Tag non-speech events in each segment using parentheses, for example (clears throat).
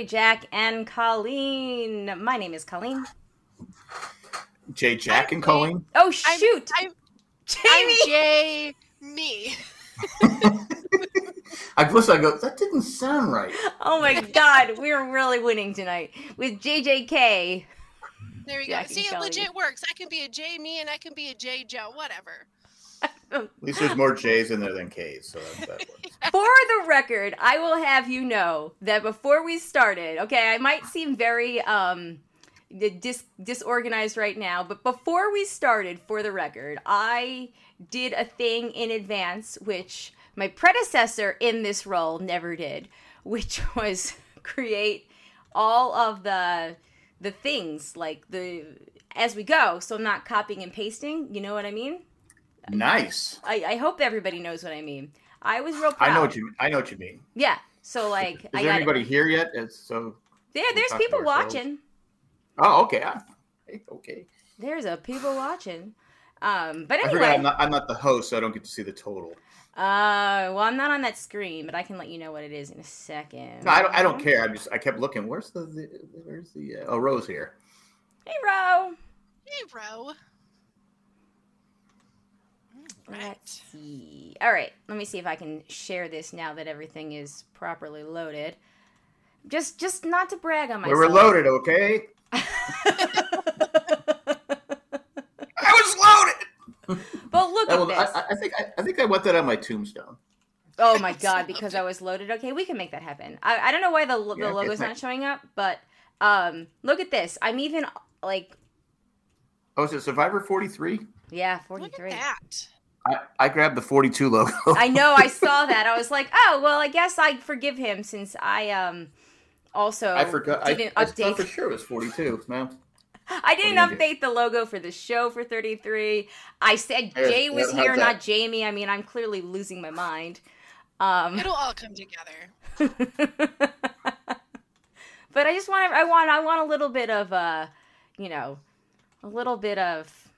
with Jay, Jack, and Colleen. My name is Colleen. Jay, Jack, and Colleen. Oh shoot, I'm, Jamie. I'm Jay me. (laughs) I listen. I go. That didn't sound right. oh my God, we're really winning tonight with JJK. There you Jack go. See, it Kelly. legit works. I can be a J me and I can be a J Joe, whatever. At least there's more J's in there than K's, so that. (laughs) For the record, I will have you know that before we started, okay, I might seem very um dis- disorganized right now, but before we started, for the record, I did a thing in advance which my predecessor in this role never did, which (laughs) was create all of the the things like the as we go, so I'm not copying and pasting. You know what I mean? Nice. I, I hope everybody knows what I mean. I was real proud. I know what you. I know what you mean. Yeah. So like, Is I there got anybody here yet? It's so. there. There's people watching. Oh, okay. I- Okay. There's a people watching. Um, but I forgot. anyway, I'm not. I'm not the host, so I don't get to see the total. uh, well, I'm not on that screen, but I can let you know what it is in a second. No, I don't. I don't care. I just. I kept looking. Where's the? the where's the? Uh, oh, Rose here. Hey, Ro. Hey, bro. Let's Right. see. All right, let me see if I can share this now that everything is properly loaded. Just, just not to brag on myself. We're loaded. Okay. (laughs) I was loaded. But look That at this. I, I think. I, I think I want that on my tombstone. Oh my god, because I was loaded. Okay, we can make that happen. I, I don't know why the lo- Yeah, the logo's not showing up, but um, look at this. I'm even like, Oh, is it Survivor 43? yeah, Look 43. at that. I, I grabbed the 42 logo. I know. I saw (laughs) that. I was like, oh well, I guess I forgive him since I um also I forgot. I, didn't I thought update. for sure it was 42. No. (laughs) I didn't What do update the logo for the show for 33. I said Here, Jay was how's here, that? not Jamie. I mean, I'm clearly losing my mind. Um, It'll all come together. (laughs) but I just want I want I want a little bit of uh, you know, a little bit of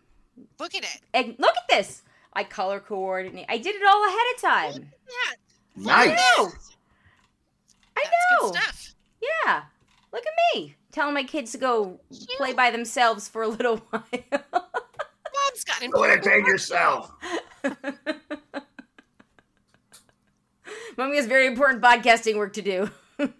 Look at it. and look at this. I color coordinate. I did it all ahead of time. Yeah, Nice. know. I know. good stuff. Yeah. Look at me telling my kids to go play by themselves for a little (laughs) while. Mom's got Go important entertain yourself. (laughs) Mommy has very important podcasting work to do. (laughs) and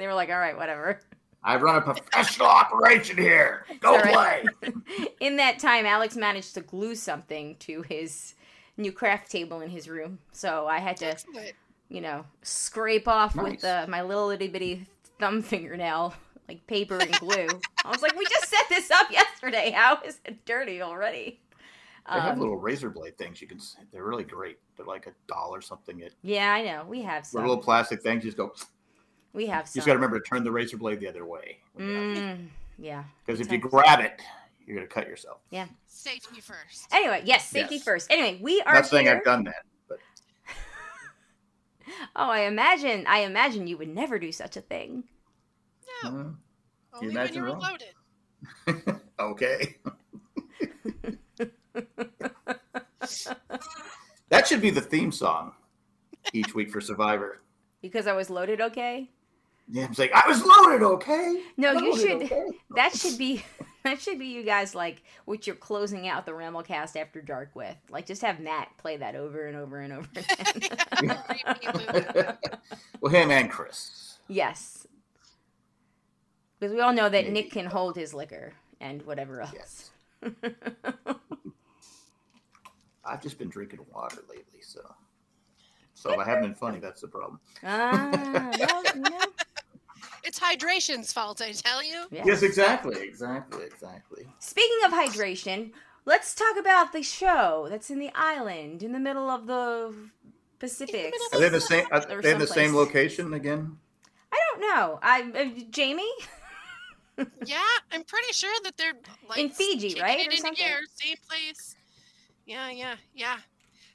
they were like, all right, whatever. I run a professional operation here. Go It's play. (laughs) In that time, Alex managed to glue something to his new craft table in his room. So I had to, Excellent. you know, scrape off Nice. with uh, my little itty bitty thumb fingernail, like paper and glue. I was like, we just set this up yesterday. How is it dirty already? They have Um, little razor blade things. You can. s- They're really great. They're like a dollar or something. It yeah, I know. We have they're little plastic things. You just go. We have You some. just got to remember to turn the razor blade the other way. Mm, yeah. Because if you grab it, you're gonna cut yourself. Yeah. Safety first. Anyway, yes, safety Yes. first. Anyway, we are Not saying here. I've done that, but (laughs) Oh, I imagine. I imagine you would never do such a thing. No, uh, only when imagine you're wrong? loaded. (laughs) okay. (laughs) that should be the theme song each week for Survivor. Because I was loaded. Okay. Yeah, I'm saying I was loaded. Okay. No, you should. okay?" (laughs) That should be. (laughs) That should be you guys like what you're closing out the Ramblecast after dark with. Like, just have Matt play that over and over and over again. (laughs) Well, him and Chris. yes. Because we all know that Maybe. Nick can hold his liquor and whatever else. Yes. I've just been drinking water lately, so so if I haven't been funny, that's the problem. ah, well, yeah. It's hydration's fault, I tell you. yeah. Yes, exactly, exactly, exactly. Speaking of hydration, let's talk about the show that's in the island in the middle of the Pacific. middle Are they the same? Are Or they in the same location again? I don't know. I uh, Jamie. (laughs) Yeah, I'm pretty sure that they're like In Fiji, right, or into something? gear, same place. Yeah, yeah, yeah.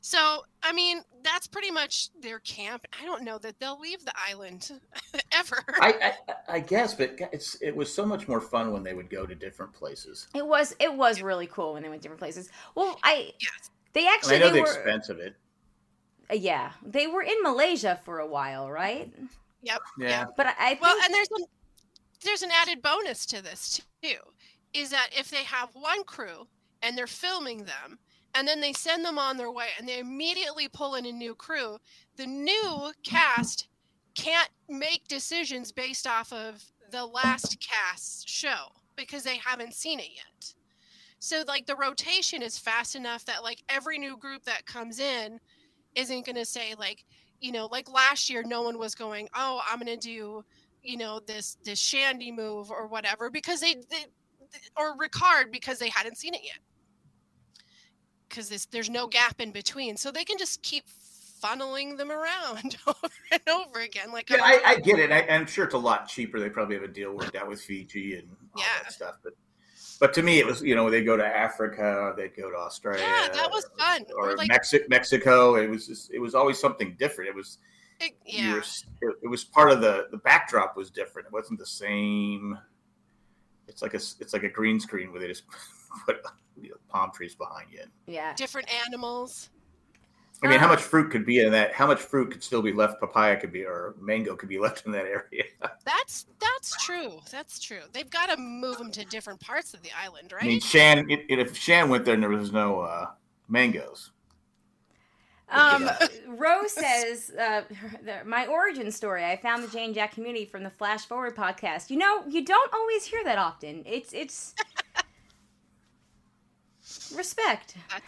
So, I mean, that's pretty much their camp. I don't know that they'll leave the island (laughs) ever. I, I I guess, but it's it was so much more fun when they would go to different places. It was it was really cool when they went to different places. Well, I Yes. they And actually I know they the were expense of it. uh, yeah they were in Malaysia for a while, right? Yep. Yeah. But I, I think Well, and there's an there's an added bonus to this too, is that if they have one crew and they're filming them, and then they send them on their way, and they immediately pull in a new crew, the new cast can't make decisions based off of the last cast's show because they haven't seen it yet. So like the rotation is fast enough that like every new group that comes in isn't going to say like you know like last year no one was going oh i'm going to do you know this this shandy move or whatever because they, they or ricard because they hadn't seen it yet because there's no gap in between so they can just keep funneling them around (laughs) over and over again like Yeah, I, I get it. I, I'm sure it's a lot cheaper. They probably have a deal worked out with Fiji and all Yeah. that stuff. But but to me, it was you know they go to Africa, they go to Australia. Yeah, that was fun. Or, Or, like- Mexico, Mexico. It was just, it was always something different. It was it- yeah were it, was part of the the backdrop was different. It wasn't the same. It's like a it's like a green screen where they just (laughs) put you know, palm trees behind you. yeah. different animals I mean, how Uh, much fruit could be in that? How much fruit could still be left? Papaya could be, or mango could be (laughs) left in that area. that's that's true that's true they've got to move them to different parts of the island right I mean, Shan. It, it, if Shan went there and there was no uh, mangoes, Um, (laughs) Rose says, uh, the, my origin story. I found the Jane Jack community from the Flash Forward podcast. You know, you don't always hear that often. It's it's respect. Uh,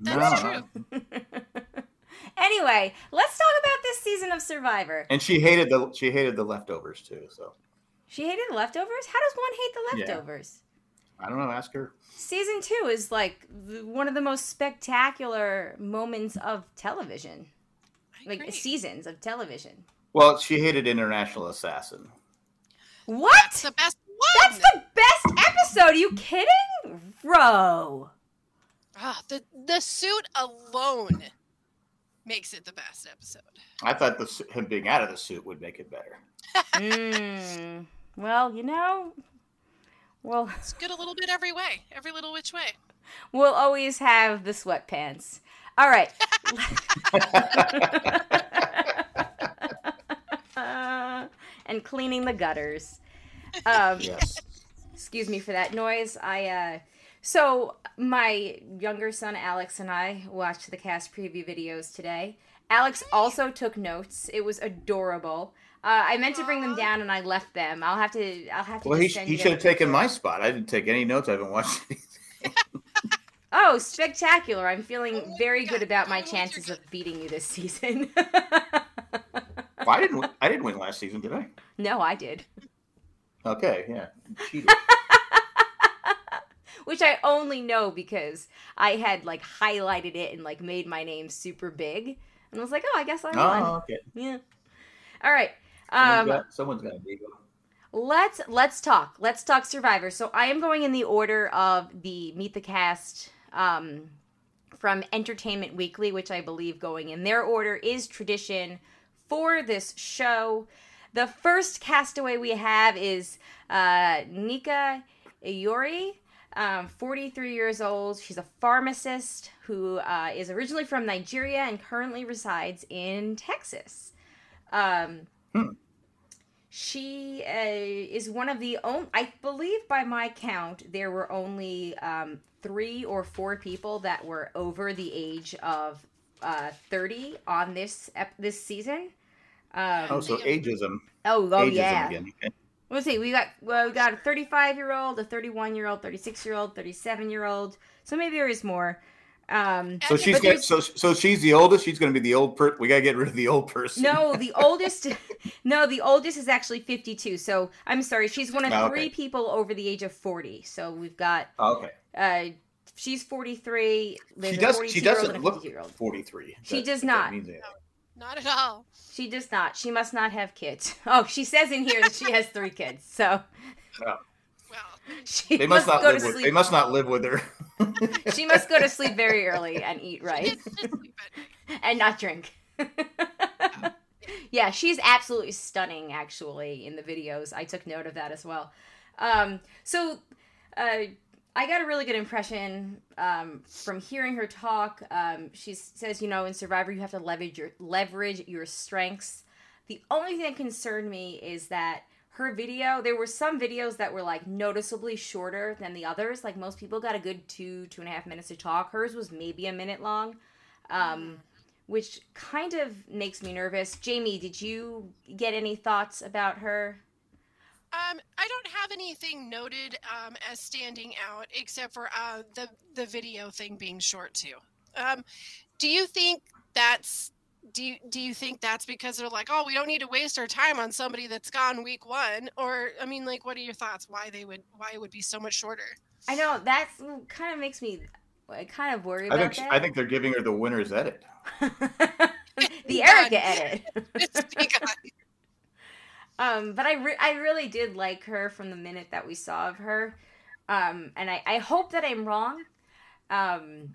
that's No. true. (laughs) anyway, let's talk about this season of Survivor. And she hated the she hated the leftovers too. So She hated the leftovers. How does one hate the Yeah. leftovers? I don't know. Ask her. Season two is like the, one of the most spectacular moments of television, like seasons of television. Well, she hated International Assassin. What? That's the best one. That's the best episode. Are you kidding? Bro. Ah, the the suit alone makes it the best episode. I thought the him being out of the suit would make it better. (laughs) Mm. Well, you know, well, It's good a little bit every way, every little which way. we'll always have the sweatpants. All right. (laughs) (laughs) and cleaning the gutters. Um, Yes. excuse me for that noise. I uh so my younger son Alex and I watched the cast preview videos today. Alex also took notes. It was adorable. Uh, I meant to bring them down and I left them. I'll have to. I'll have to. Well, he, just he you should have taken my spot. I didn't take any notes. I haven't watched (laughs) anything. Oh, spectacular! I'm feeling Oh very good about my all the ones you're chances of beating you this (laughs) season. Well, I didn't. I didn't win last season, did I? no, I did. Okay. Yeah. (laughs) Which I only know because I had like highlighted it and like made my name super big, and I was like, oh, I guess I won. oh, okay. Yeah. All right. Someone's Um, got, someone's got a ego. let's let's talk. Let's talk Survivor. So I am going in the order of the Meet the Cast um, from Entertainment Weekly, which I believe going in their order is tradition for this show. The first castaway we have is uh, Nika Iori, um, 43 years old. She's a pharmacist who uh, is originally from Nigeria and currently resides in Texas. Um, she uh, is one of the only, I believe by my count, there were only um, three or four people that were over the age of uh, 30 on this ep- this season. Um, Oh, so ageism. oh, oh ageism yeah. again. Okay. Let's see. We got well, we got a 35 year old, a 31 year old, 36 year old, 37 year old. So maybe there is more. Um, So she's got, so so she's the oldest. She's going to be the old per. We got to get rid of the old person. no, (laughs) the oldest. (laughs) No, the oldest is actually 52. So I'm sorry, she's one of Oh, okay. three people over the age of 40. So we've got Oh, okay. uh, she's 43. She does. She doesn't look 52 year forty-three. She That- does not. Means anything. Not at all. She does not. She must not have kids. (laughs) Oh, she says in here that she has three kids. So Well, she They must not go live to with. They must not live with her. (laughs) She must go to sleep very early and eat right. it's just sleep it. (laughs) and not drink. yeah, she's absolutely stunning. Actually, in the videos, I took note of that as well. Um, so, uh, I got a really good impression um, from hearing her talk. Um, she says, you know, in Survivor, you have to leverage your leverage your strengths. The only thing that concerned me is that her video, there were some videos that were like noticeably shorter than the others. Like most people got a good two, two and a half minutes to talk. Hers was maybe a minute long, um, which kind of makes me nervous. Jamie, did you get any thoughts about her? Um, I don't have anything noted um, as standing out except for uh, the the video thing being short too. Um, do you think that's do you, do you think that's because they're like, oh, we don't need to waste our time on somebody that's gone week one? Or I mean, like, what are your thoughts? Why they would why it would be so much shorter? I know that's kind of makes me I kind of worry I about think she, that. I think they're giving her the winner's edit. (laughs) (laughs) the Erica edit. (laughs) Um, but I re- I really did like her from the minute that we saw of her, um, and I, I hope that I'm wrong. Um,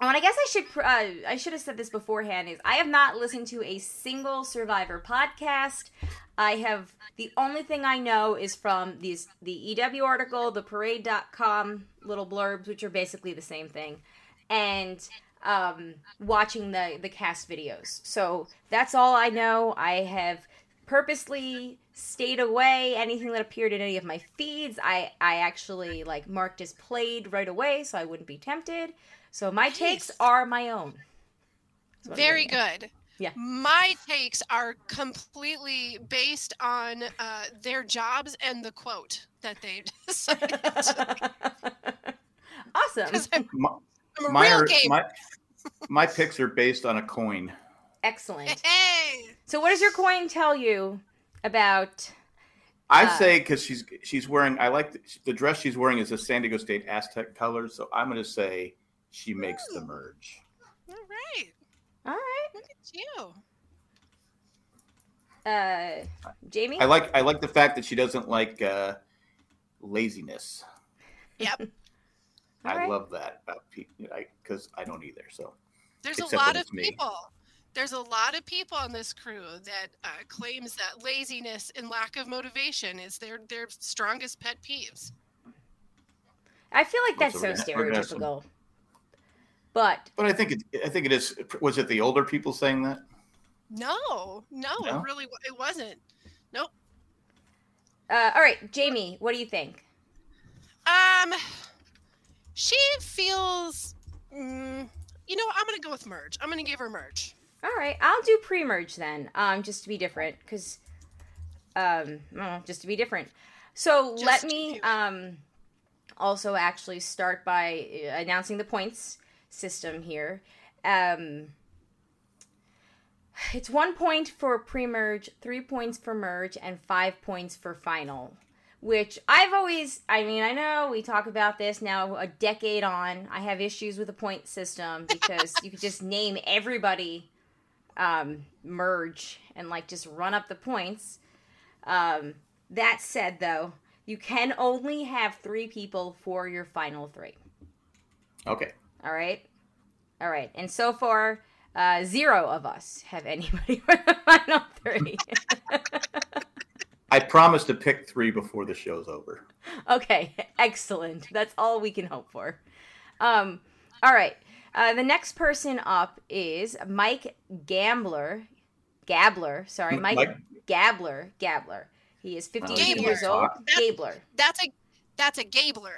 and I guess I should uh, I should have said this beforehand. Is I have not listened to a single Survivor podcast. I have the only thing I know is from these the EW article, the Parade.com little blurbs, which are basically the same thing, and um, watching the the cast videos. So that's all I know. I have purposely stayed away anything that appeared in any of my feeds i i actually like marked as played right away so i wouldn't be tempted so my takes are my own That's what I'm Very good. Yeah. My takes are completely based on uh, their jobs and the quote that they (laughs) decided. at. (laughs) awesome (laughs) 'Cause I'm, I'm a my, real are- my, my picks are based on a coin. Excellent (laughs) Hey, so what does your coin tell you about I Uh, say because she's she's wearing. I like the, the dress she's wearing is the San Diego State Aztec colors, so I'm going to say she makes the merge. all right. all right Look at you. uh jamie I like I like the fact that she doesn't like uh, laziness. Yep. (laughs) I All right. love that about people because I, don't either. So There's Except a lot of me. people. There's a lot of people on this crew that uh, claims that laziness and lack of motivation is their their strongest pet peeves. i feel like that's So so we're gonna- we're gonna have some- stereotypical but But I think it, I think it is. Was it the older people saying that? No, no, No? it really it wasn't. Nope. uh all right jamie what do you think Um, she feels. Mm, you know, what? I'm gonna go with merge. I'm gonna give her merge. All right, I'll do pre-merge then, um, just to be different, because, um, well, just to be different. So Just let me um, also actually start by uh, announcing the points system here. Um, it's one point for pre-merge, three points for merge, and five points for final. Which I've always, I mean, I know we talk about this now a decade on. I have issues with the point system because you could just name everybody um, merge and like just run up the points. Um, that said, though, you can only have three people for your final three. Okay. All right, all right, and so far, uh, zero of us have anybody (laughs) for the final three. (laughs) I promise to pick three before the show's over. okay, (laughs) excellent. That's all we can hope for. Um, all right. Uh, the next person up is Mike Gambler. Gabler, sorry, Mike, Mike- Gabler. Gabler. He is 58 Gabler. years old. That's- Gabler. That's a that's a Gabler.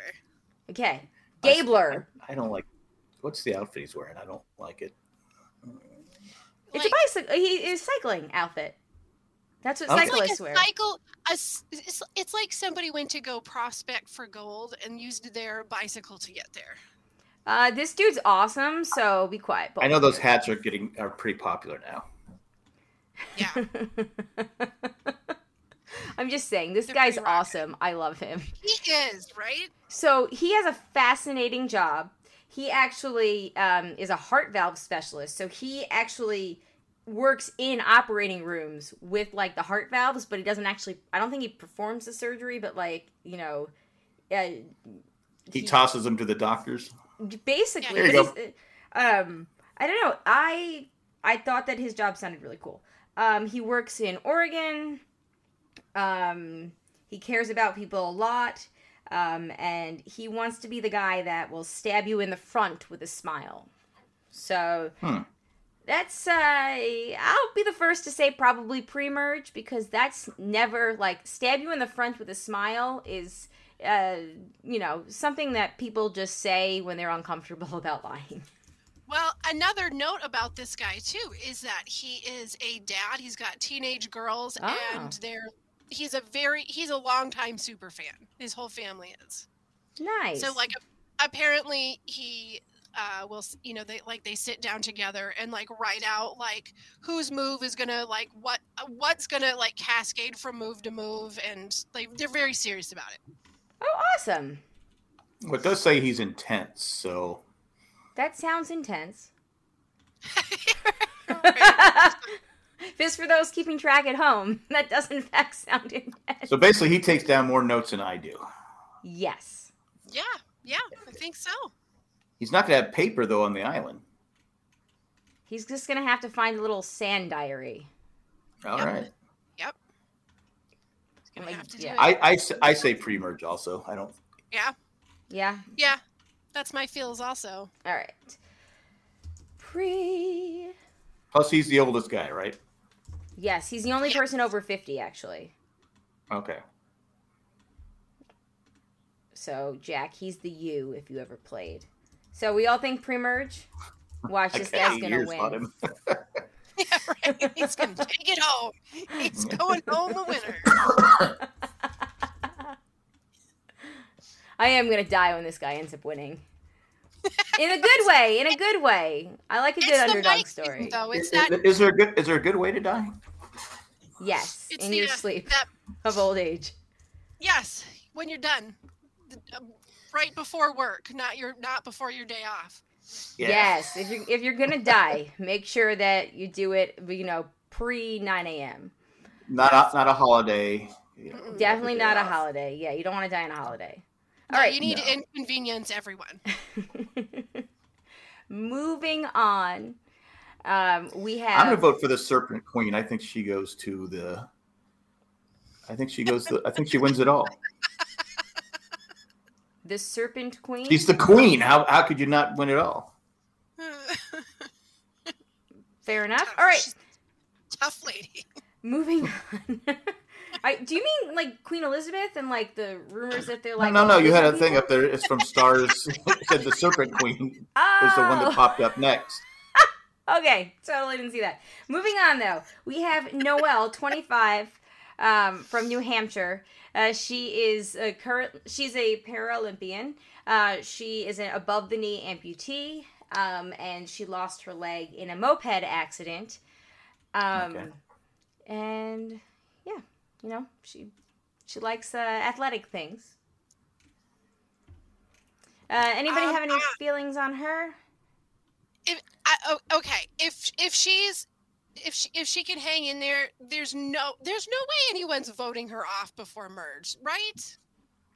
Okay. Gabler. I, I don't like. What's the outfit he's wearing? I don't like it. It's Like- a bicycle. He is cycling outfit. That's what Okay. It's like cyclists a wear. cycle. A, s- it's, it's like somebody went to go prospect for gold and used their bicycle to get there. Uh, this dude's awesome, so be quiet. I know those hats are getting are pretty popular now. Yeah, (laughs) I'm just saying, this They're guy's awesome. I love him. he is right. So he has a fascinating job. He actually um, is a heart valve specialist. So he actually works in operating rooms with like the heart valves, but he doesn't actually. I don't think he performs the surgery, but like you know, uh, He tosses them to the doctors. Basically. But um, I don't know. I I thought that his job sounded really cool. Um, he works in Oregon. Um, he cares about people a lot. Um, and he wants to be the guy that will stab you in the front with a smile. So Hmm. That's uh I'll be the first to say probably pre-merge because that's never like stab you in the front with a smile is uh you know something that people just say when they're uncomfortable (laughs) about lying. Well, another note about this guy too is that he is a dad. He's got teenage girls, Oh. and they're he's a very he's a longtime super fan. His whole family is. Nice. So like apparently he uh will you know they like they sit down together and like write out like whose move is gonna like what what's gonna like cascade from move to move and like they're very serious about it. Oh, awesome. Well, it does say he's intense, so That sounds intense. Right. (laughs) Just for those keeping track at home, (laughs) that does in fact sound intense. so basically he takes down more notes than I do. Yes. yeah, yeah, I think so. He's not going to have paper though on the island. He's just gonna have to find a little sand diary. All Yep. right. Yep. He's gonna Like, have to do yeah. it. I, I, s- I say pre-merge also. I don't. yeah, Yeah. yeah. That's my feels also. All right. Pre. Plus he's the oldest guy, right? Yes, he's the only Yes. person over fifty actually. Okay. So Jack, he's the you if you ever played. So we all think pre-merge. Watch (laughs) this guy's gonna win. (laughs) him. Yeah, right. (laughs) He's gonna take it home. He's going home the winner. I am gonna die when this guy ends up winning. (laughs) In a good way. In a good way. I like a good It's underdog mic story. thing, though. It's Is, that. is there a good is there a good way to die? Yes, It's in the, your uh, sleep That of old age. yes, when you're done, uh, right before work, not your not before your day off. Yes, if you're if you're gonna die, make sure that you do it. You know, pre nine a.m. Not a, not a holiday. you know, Definitely day not a holiday. Yeah, you don't want to die on a holiday. No, All right. you need No. to inconvenience everyone. (laughs) Moving on, um, we have. I'm gonna vote for the Serpent Queen. I think she goes to the. I think she goes. To, I think she wins it all. The Serpent Queen. She's the queen. How how could you not win it all? (laughs) Fair enough. All right, She's tough lady. moving on. (laughs) I, do you mean like Queen Elizabeth and like the rumors that they're like? no, no, no. You had a Elizabeth thing up there. It's from Stars. (laughs) it said the Serpent Queen was the one that oh. popped up next. Okay, totally didn't see that. Moving on though, we have Noelle, 25, um, from New Hampshire. Uh, she is a current. She's a Paralympian. Uh, she is an above the knee amputee, um, and she lost her leg in a moped accident. Um, Okay. and yeah, you know she she likes uh, athletic things. Uh, anybody Um, have any uh, feelings on her? If I, okay, if if she's if she, if she can hang in there, there's no there's no way anyone's voting her off before merge, right?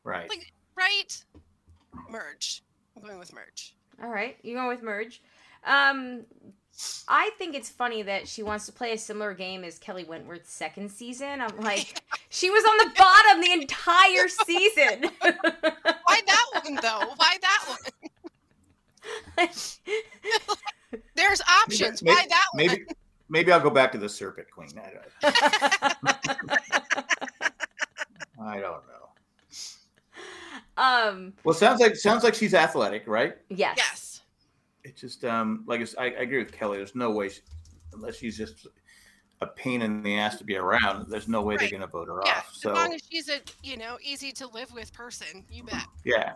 Right. Like right? Merge. I'm going with merge. All right, you go with merge. Um, I think it's funny that she wants to play a similar game as Kelly Wentworth's second season. I'm like, (laughs) she was on the bottom the entire season. (laughs) Why that one though? Why that one? (laughs) There's options. Maybe- Why that one? Maybe maybe I'll go back to the Serpent Queen. I don't, (laughs) I don't know. um, Well, sounds like sounds like she's athletic, right? yes. Yes. It's just um like I, I agree with Kelly. There's no way, she, unless she's just a pain in the ass to be around. There's no way Right. they're gonna vote her Yeah. off. As So long as she's a you know easy to live with person, you bet. yeah.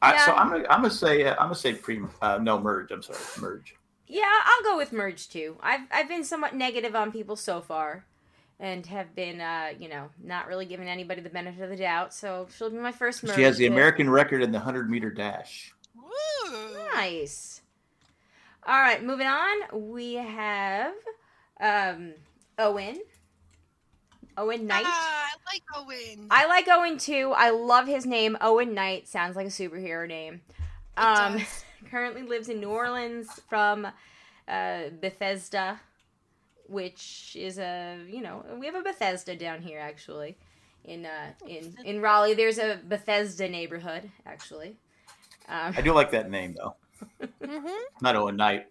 I, so I'm gonna I'm gonna say uh, I'm gonna say pre uh, no merge. I'm sorry merge. Yeah, I'll go with merge too. I've I've been somewhat negative on people so far, and have been uh you know not really giving anybody the benefit of the doubt. So she'll be my first merge. She has the pick. American record in the hundred meter dash. Woo. Nice. All right, moving on. We have um Owen. Owen Knight. Ah, I like Owen. I like Owen too. I love his name. Owen Knight sounds like a superhero name. It Um, does. Currently lives in New Orleans from uh, Bethesda, which is a you know we have a Bethesda down here actually in uh, in in Raleigh. There's a Bethesda neighborhood actually. Um, I do like that name though. (laughs) hmm Not Owen Knight.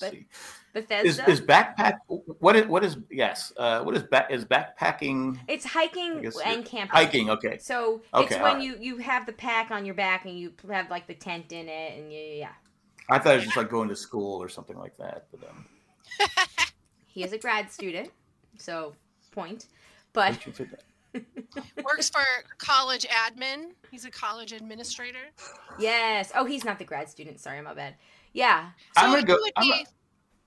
Let's But- see. Bethesda. Is, is backpack what is what is yes? Uh, what is back is backpacking it's hiking guess and camping. hiking? Okay, So Okay, it's when alright. you you have the pack on your back and you have like the tent in it and you, yeah. I thought it was just like going to school or something like that. But um, (laughs) He is a grad student, so point. But don't you fit that? (laughs) Works for college admin. He's a college administrator. yes, oh, he's not the grad student. Sorry, my bad. Yeah, So I'm gonna he go- would I'm be- a-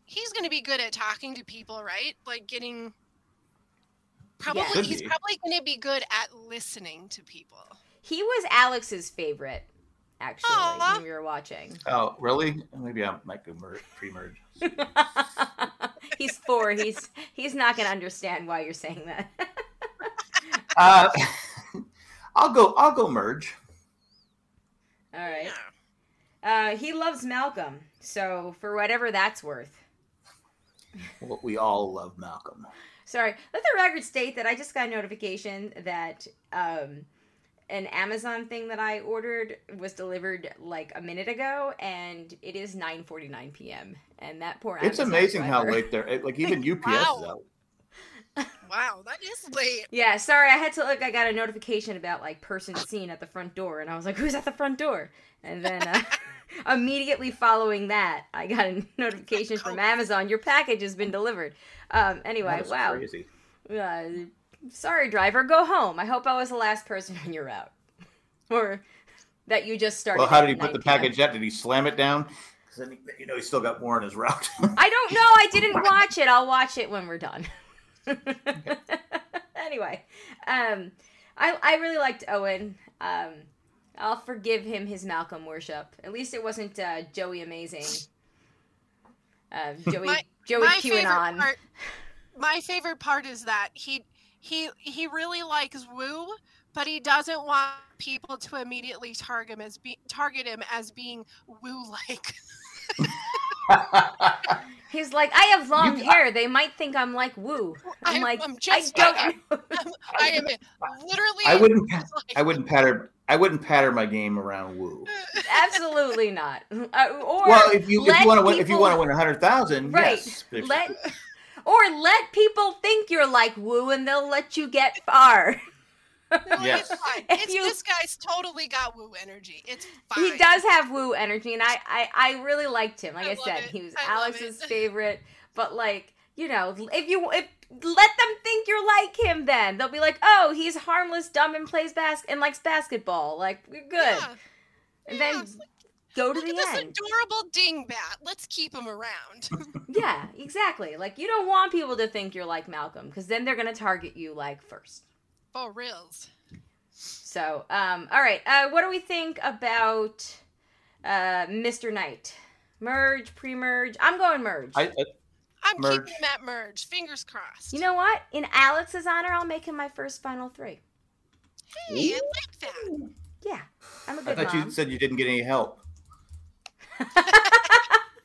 he's going to be good at talking to people, right? Like getting. Probably, Could he's be. probably going to be good at listening to people. he was Alex's favorite actually Aw. when we were watching. Oh, really? Maybe I might go mer- pre-merge. (laughs) he's four. He's he's not gonna understand why you're saying that. (laughs) Uh, (laughs) I'll go. I'll go merge. All right. Yeah. Uh, he loves Malcolm, so for whatever that's worth. Well, we all love Malcolm. Sorry, let the record state that I just got a notification that um, an Amazon thing that I ordered was delivered like a minute ago, and it is 9:49 p.m. And that poor It's Amazon amazing how late they're it- like even (laughs) UPS Wow. is out. Wow, that is late. Yeah, sorry, I had to look. I got a notification about like person seen at the front door, and I was like, "Who's at the front door?" And then uh, (laughs) immediately following that, I got a (laughs) notification from Amazon: "Your package has been delivered." Um, anyway, That is wow. crazy. Uh, sorry, driver, go home. I hope I was the last person on your route, (laughs) or that you just started. Well, how did he put the package up? Did he slam it down? Because then he, you know he still got more in his route. I don't know. I didn't watch it. I'll watch it when we're done. anyway, um, I I really liked Owen. Um, I'll forgive him his Malcolm worship. At least it wasn't uh, Joey Amazing. Uh, Joey My- Joey my favorite part. My favorite part is that he he he really likes Woo, but he doesn't want people to immediately target him as be, target him as being Woo like. (laughs) He's like, I have long You- hair. They might think I'm like Woo. I'm I'm- like, I'm I just don't. kidding. I am literally. I wouldn't. like- I wouldn't patter. I wouldn't patter my game around Woo. Absolutely not. Uh, or Well, if you if you want to win, if you want to win a hundred thousand, Right. yes. Let (laughs) or let people think you're like Woo, and they'll let you get far. No, Yes. it's fine. (laughs) It's, you- this guy's totally got Woo energy. It's fine. He does have Woo energy, and I, I, I really liked him. Like I, I said, it. he was I Alex's (laughs) favorite. But like, you know, if you if let them think you're like him, then they'll be like, oh, he's harmless, dumb, and plays bas and likes basketball. Like we're good. Yeah. And Yeah, then like, go to Look the at this end. adorable dingbat. Let's keep him around. (laughs) yeah, exactly. Like you don't want people to think you're like Malcolm because then they're gonna target you like first. For reals. So, um, all right. Uh, what do we think about uh, Mr. Knight? Merge, pre-merge. I'm going merge. I, I, I'm Merge. keeping that merge. Fingers crossed. you know what? In Alex's honor, I'll make him my first final three. hey, I like that. Yeah, I'm a I good thought mom. you said you didn't get any help. (laughs)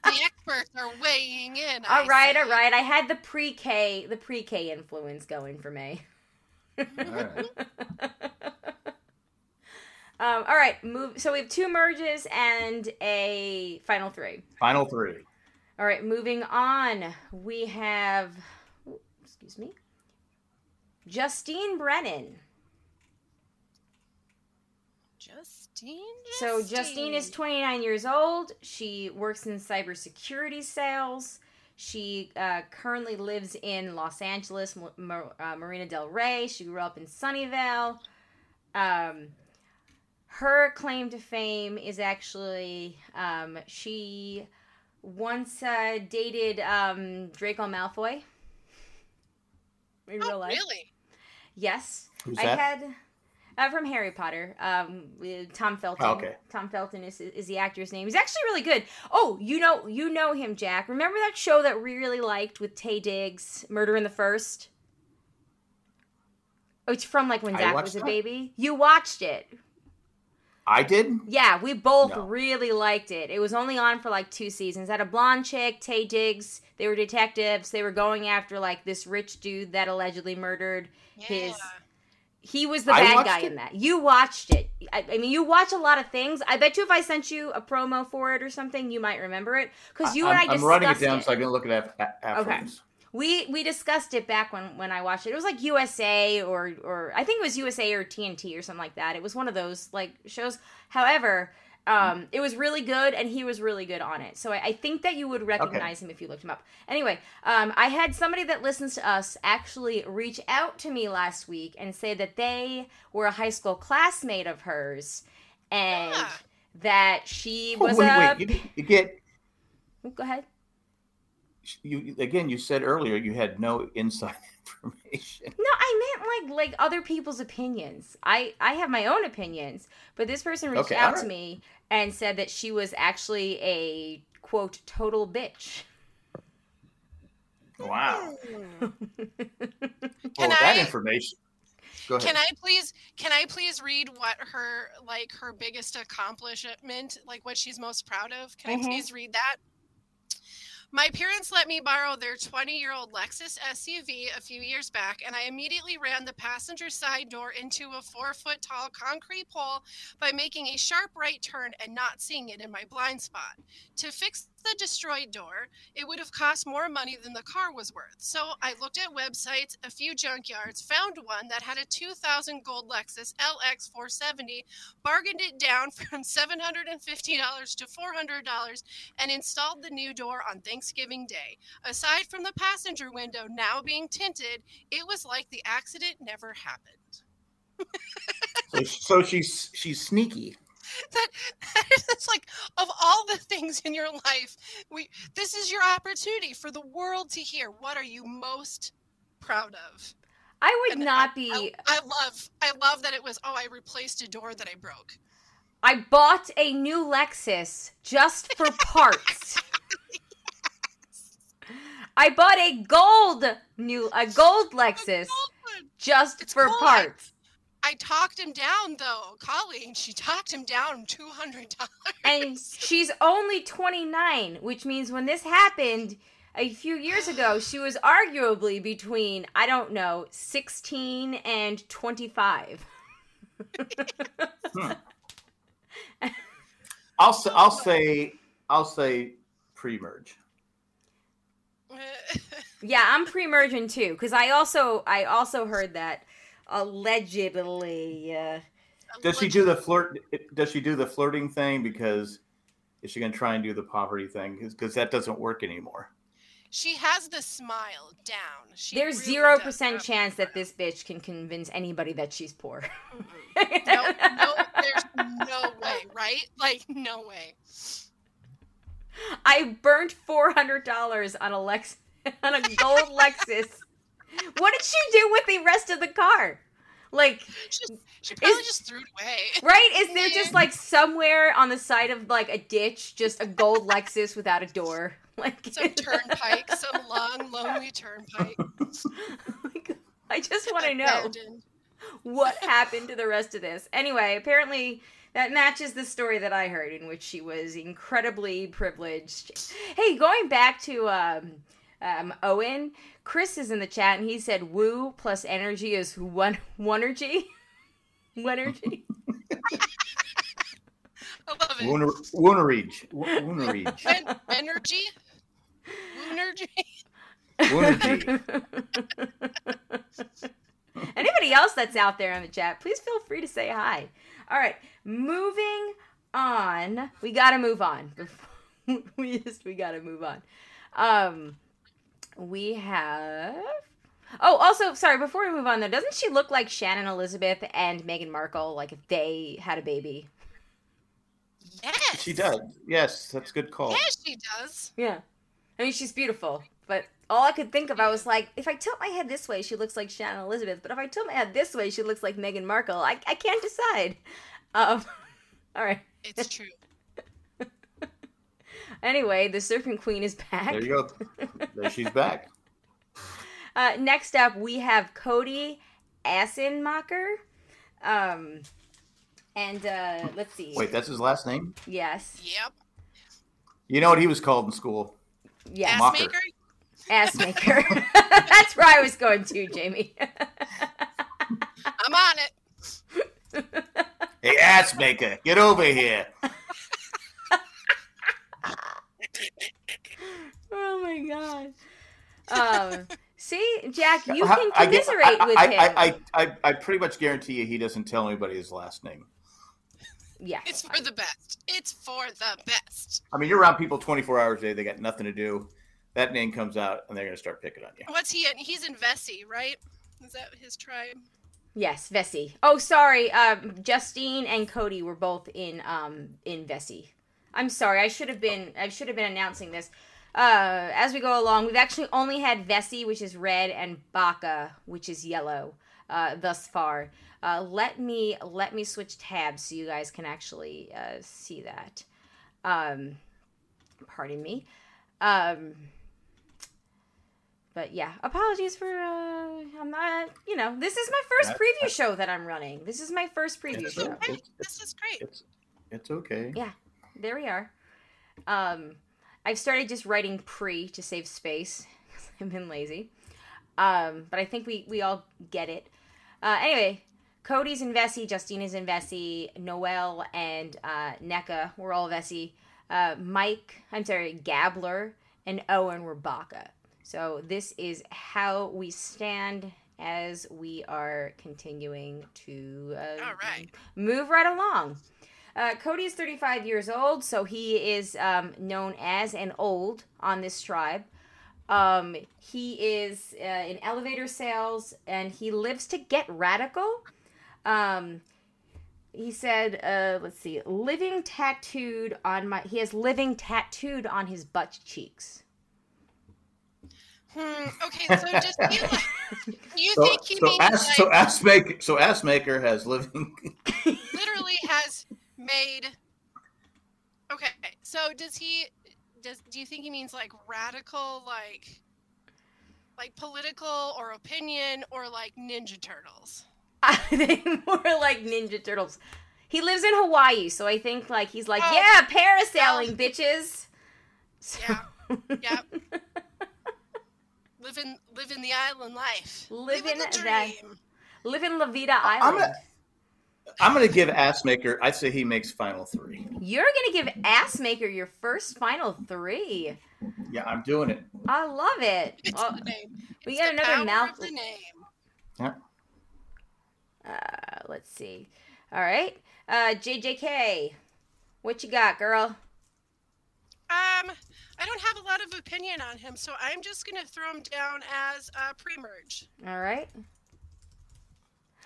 The experts are weighing in. all I right, see. all right. I had the pre-K, the pre-K influence going for me. All right. (laughs) Um, all right, move. So we have two merges and a final three. Final three. All right, moving on. We have, excuse me, Justine Brennan. Justine. So Justine is 29 years old. She works in cybersecurity sales. She uh, currently lives in Los Angeles, Mo- uh, Marina Del Rey. She grew up in Sunnyvale. Um, her claim to fame is actually um, she once uh, dated um, Draco Malfoy in real Oh, life. really? Yes. Who's I that? had uh, from Harry Potter. Um, Tom Felton. Oh, okay. Tom Felton is is the actor's name. He's actually really good. Oh, you know you know him, Jack. Remember that show that we really liked with Taye Diggs, Murder in the First? Oh, it's from like when I Zach was a that? baby. You watched it. I did. Yeah, we both No. really liked it. It was only on for like two seasons. Had a blonde chick, Taye Diggs. They were detectives. They were going after like this rich dude that allegedly murdered Yeah. His- He was the bad guy it? in that. You watched it. I, I mean, you watch a lot of things. I bet you if I sent you a promo for it or something, you might remember it because you and I I'm, I'm writing it down so I can look at it af- afterwards. We we discussed it back when when I watched it. It was like USA or or I think it was USA or TNT or something like that. It was one of those like shows. However, um, it was really good, and he was really good on it. So I, I think that you would recognize him if you looked him up. Anyway, um, I had somebody that listens to us actually reach out to me last week and say that they were a high school classmate of hers, and Yeah. that she Oh, was wait, a. wait. You, you get Go ahead. You you- again. You said earlier you had no inside (laughs) information. No, I meant like like other people's opinions. I I have my own opinions, but this person reached Okay, out alright. to me and said that she was actually a quote total bitch. Wow. (laughs) Well, Can that I- information. Go ahead. Can I please can I please read what her like her biggest accomplishment, like what she's most proud of? Can Mhm. I please read that? My parents let me borrow their 20 year old Lexus SUV a few years back, and I immediately ran the passenger side door into a four foot tall concrete pole by making a sharp right turn and not seeing it in my blind spot. To fix the destroyed door, it would have cost more money than the car was worth. So I looked at websites, a few junkyards, found one that had a 2000 gold Lexus LX 470, bargained it down (laughs) from $750 to $400, and installed the new door on Thanksgiving Day. Aside from the passenger window now being tinted, it was like the accident never happened. So, so she's she's sneaky. (laughs) that (laughs) it's like of all the things in your life we this is your opportunity for the world to hear what are you most proud of I would And not I, be. I love i love that it was oh i replaced a door that i broke I bought a new Lexus just for parts. (laughs) I bought a gold new a gold Lexus Goldman, just It's for gold. parts. I talked him down though colleen she talked him down 200 And (laughs) she's only 29, which means when this happened a few years ago, (gasps) she was arguably between, I don't know, 16 and 25. Hmm. (laughs) I'll say I'll say I'll say pre-merge. (laughs) Yeah, I'm pre-merging too because I also I also heard that allegedly. Uh, Does she do the flirt? Does she do the flirting thing? Because is she going to try and do the poverty thing? Because that doesn't work anymore. she has the smile down she there's zero does percent chance that this bitch can convince anybody that she's poor. Mm-mm. no, no, there's no way, right? Like, no way. I burnt four hundred dollars on a Lex on a gold Lexus. What did she do with the rest of the car? Like, She, she probably Is- just threw it away. right? Is there just (laughs) like somewhere on the side of like a ditch, just a gold Lexus without a door? (laughs) Like, Some turnpike, some (laughs) long, lonely turnpike. like, I just want to know what happened to the rest of this. Anyway, apparently that matches the story that I heard, in which she was incredibly privileged. Hey, going back to um, um, Owen, Chris is in the chat, and he said, "Woo plus energy is one energy." (laughs) Energy. (laughs) I love it. Wooner- Woonerage. Wo- Woonerage. (laughs) En- energy? Energy? Woonergy. Anybody else that's out there in the chat, please feel free to say hi. All right, moving on. We got to move on. we just we got to move on. Um, we have. Oh, also, sorry. Before we move on, though, doesn't she look like Shannon Elizabeth and Meghan Markle? Like if they had a baby? Yes. She does. Yes, that's a good call. Yes, she does. Yeah. I mean, she's beautiful, but all I could think of, I was like, if I tilt my head this way, she looks like Shannon Elizabeth, but if I tilt my head this way, she looks like Meghan Markle. I, I can't decide. Um, (laughs) all right. It's true. Anyway, the Serpent Queen is back. There you go. There she's back. (laughs) Uh, next up, we have Cody Assenmacher. Um, and uh, let's see. Wait, that's his last name? Yes. Yep. You know what he was called in school? Yes. Ass Mocker. maker? Ass maker. (laughs) That's where I was going to, Jamie. I'm I'm on it. Hey, ass maker, get over here. (laughs) oh my god. (laughs) Um, see, Jack, you How- can I get- commiserate I, with I, him. I, I, I, I pretty much guarantee you he doesn't tell anybody his last name. yeah. It's for the best. It's for the best. I mean, you're around people 24 hours a day. They got nothing to do. That name comes out, and they're going to start picking on you. What's he in? He's in Vesi, right? Is that his tribe? Yes, Vesi. Oh, sorry. Um, Justine and Cody were both in um in Vesi. I'm sorry. I should have been I should have been announcing this. Uh, as we go along, we've actually only had Vesi, which is red, and Baka, which is yellow, uh, thus far. Uh, let me let me switch tabs so you guys can actually uh, see that. Um, pardon me. Um, but yeah, apologies for uh, I'm not. You know, this is my first That- preview show that I'm running. This is my first preview It's, show. okay. it's, This is great. it's, it's okay. Yeah. There we are. Um, I've started just writing pre to save space. (laughs) 'cause I've been lazy. Um, but I think we we all get it. Uh, anyway, Cody's in Vesi, Justina's in Vesi, Noelle and uh, Nneka were all Vesi. Uh, Mike, I'm sorry, Gabler and Owen were Baka. So this is how we stand as we are continuing to uh, All right. move right along. Uh, Cody is 35 years old, so he is um, known as an old on this tribe. Um, he is uh, in elevator sales and he lives to get radical. Um, he said, uh, let's see, living tattooed on my, he has living tattooed on his butt cheeks. Hmm, okay, so (laughs) just you, like, you So, think he so, means ass, like, so ass maker, so ass maker has living. (laughs) (laughs) literally has made? Okay, so does he? Does do you think he means like radical, like like political or opinion, or like Ninja Turtles? (laughs) I think more like Ninja Turtles. He lives in Hawaii, so I think like he's like, Oh. yeah, parasailing, oh. bitches. So- Yeah. Yep. (laughs) living living the island life. Living the that- dream. Live in La Vida I'm Island. Gonna, I'm gonna give ass maker. I'd say he makes final three. You're gonna give Assmaker your first final three. Yeah, I'm doing it. I love it. It's Oh, the name. we It's got the another power mouth. of the name. Uh, let's see. All right, uh, JJK, what you got, girl? Um, I don't have a lot of opinion on him, so I'm just gonna throw him down as uh, pre-merge. All right.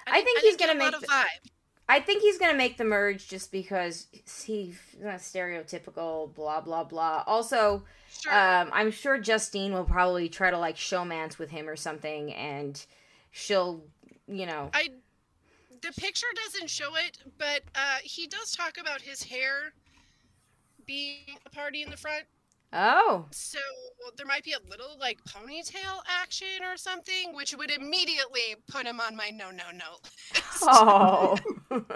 I didn't- think I he's gonna a lot make of the- vibe. I think he's gonna make the merge just because he's not stereotypical, blah blah blah. Also, Sure. um, I'm sure Justine will probably try to like showmance with him or something, and she'll, you know, I the picture doesn't show it, but uh, he does talk about his hair being a party in the front. Oh, So there might be a little like ponytail action or something, which would immediately put him on my no no no. (laughs) list. oh. (laughs)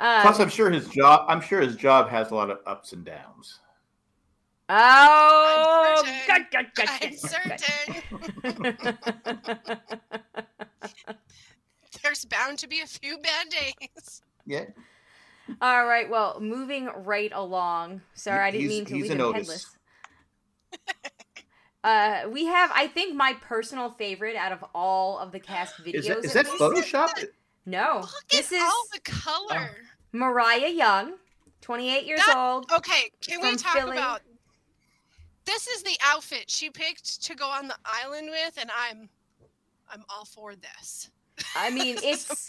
Plus, um, I'm sure his job. I'm sure his job has a lot of ups and downs. oh, certain. gut, gut, gut, I'm gut, gut, certain (laughs) there's bound to be a few bad days. Yeah, All right, well, moving right along. Sorry, I didn't He's- mean to he's leave a him notice. headless. (laughs) Uh, we have, I think, my personal favorite out of all of the cast (gasps) videos. is that, is that least. Photoshop? No, Look this at is all the color. Morriah Young, 28 years That- old. Okay, can we talk Philly. about this is the outfit she picked to go on the island with and I'm I'm all for this. I mean, (laughs) it's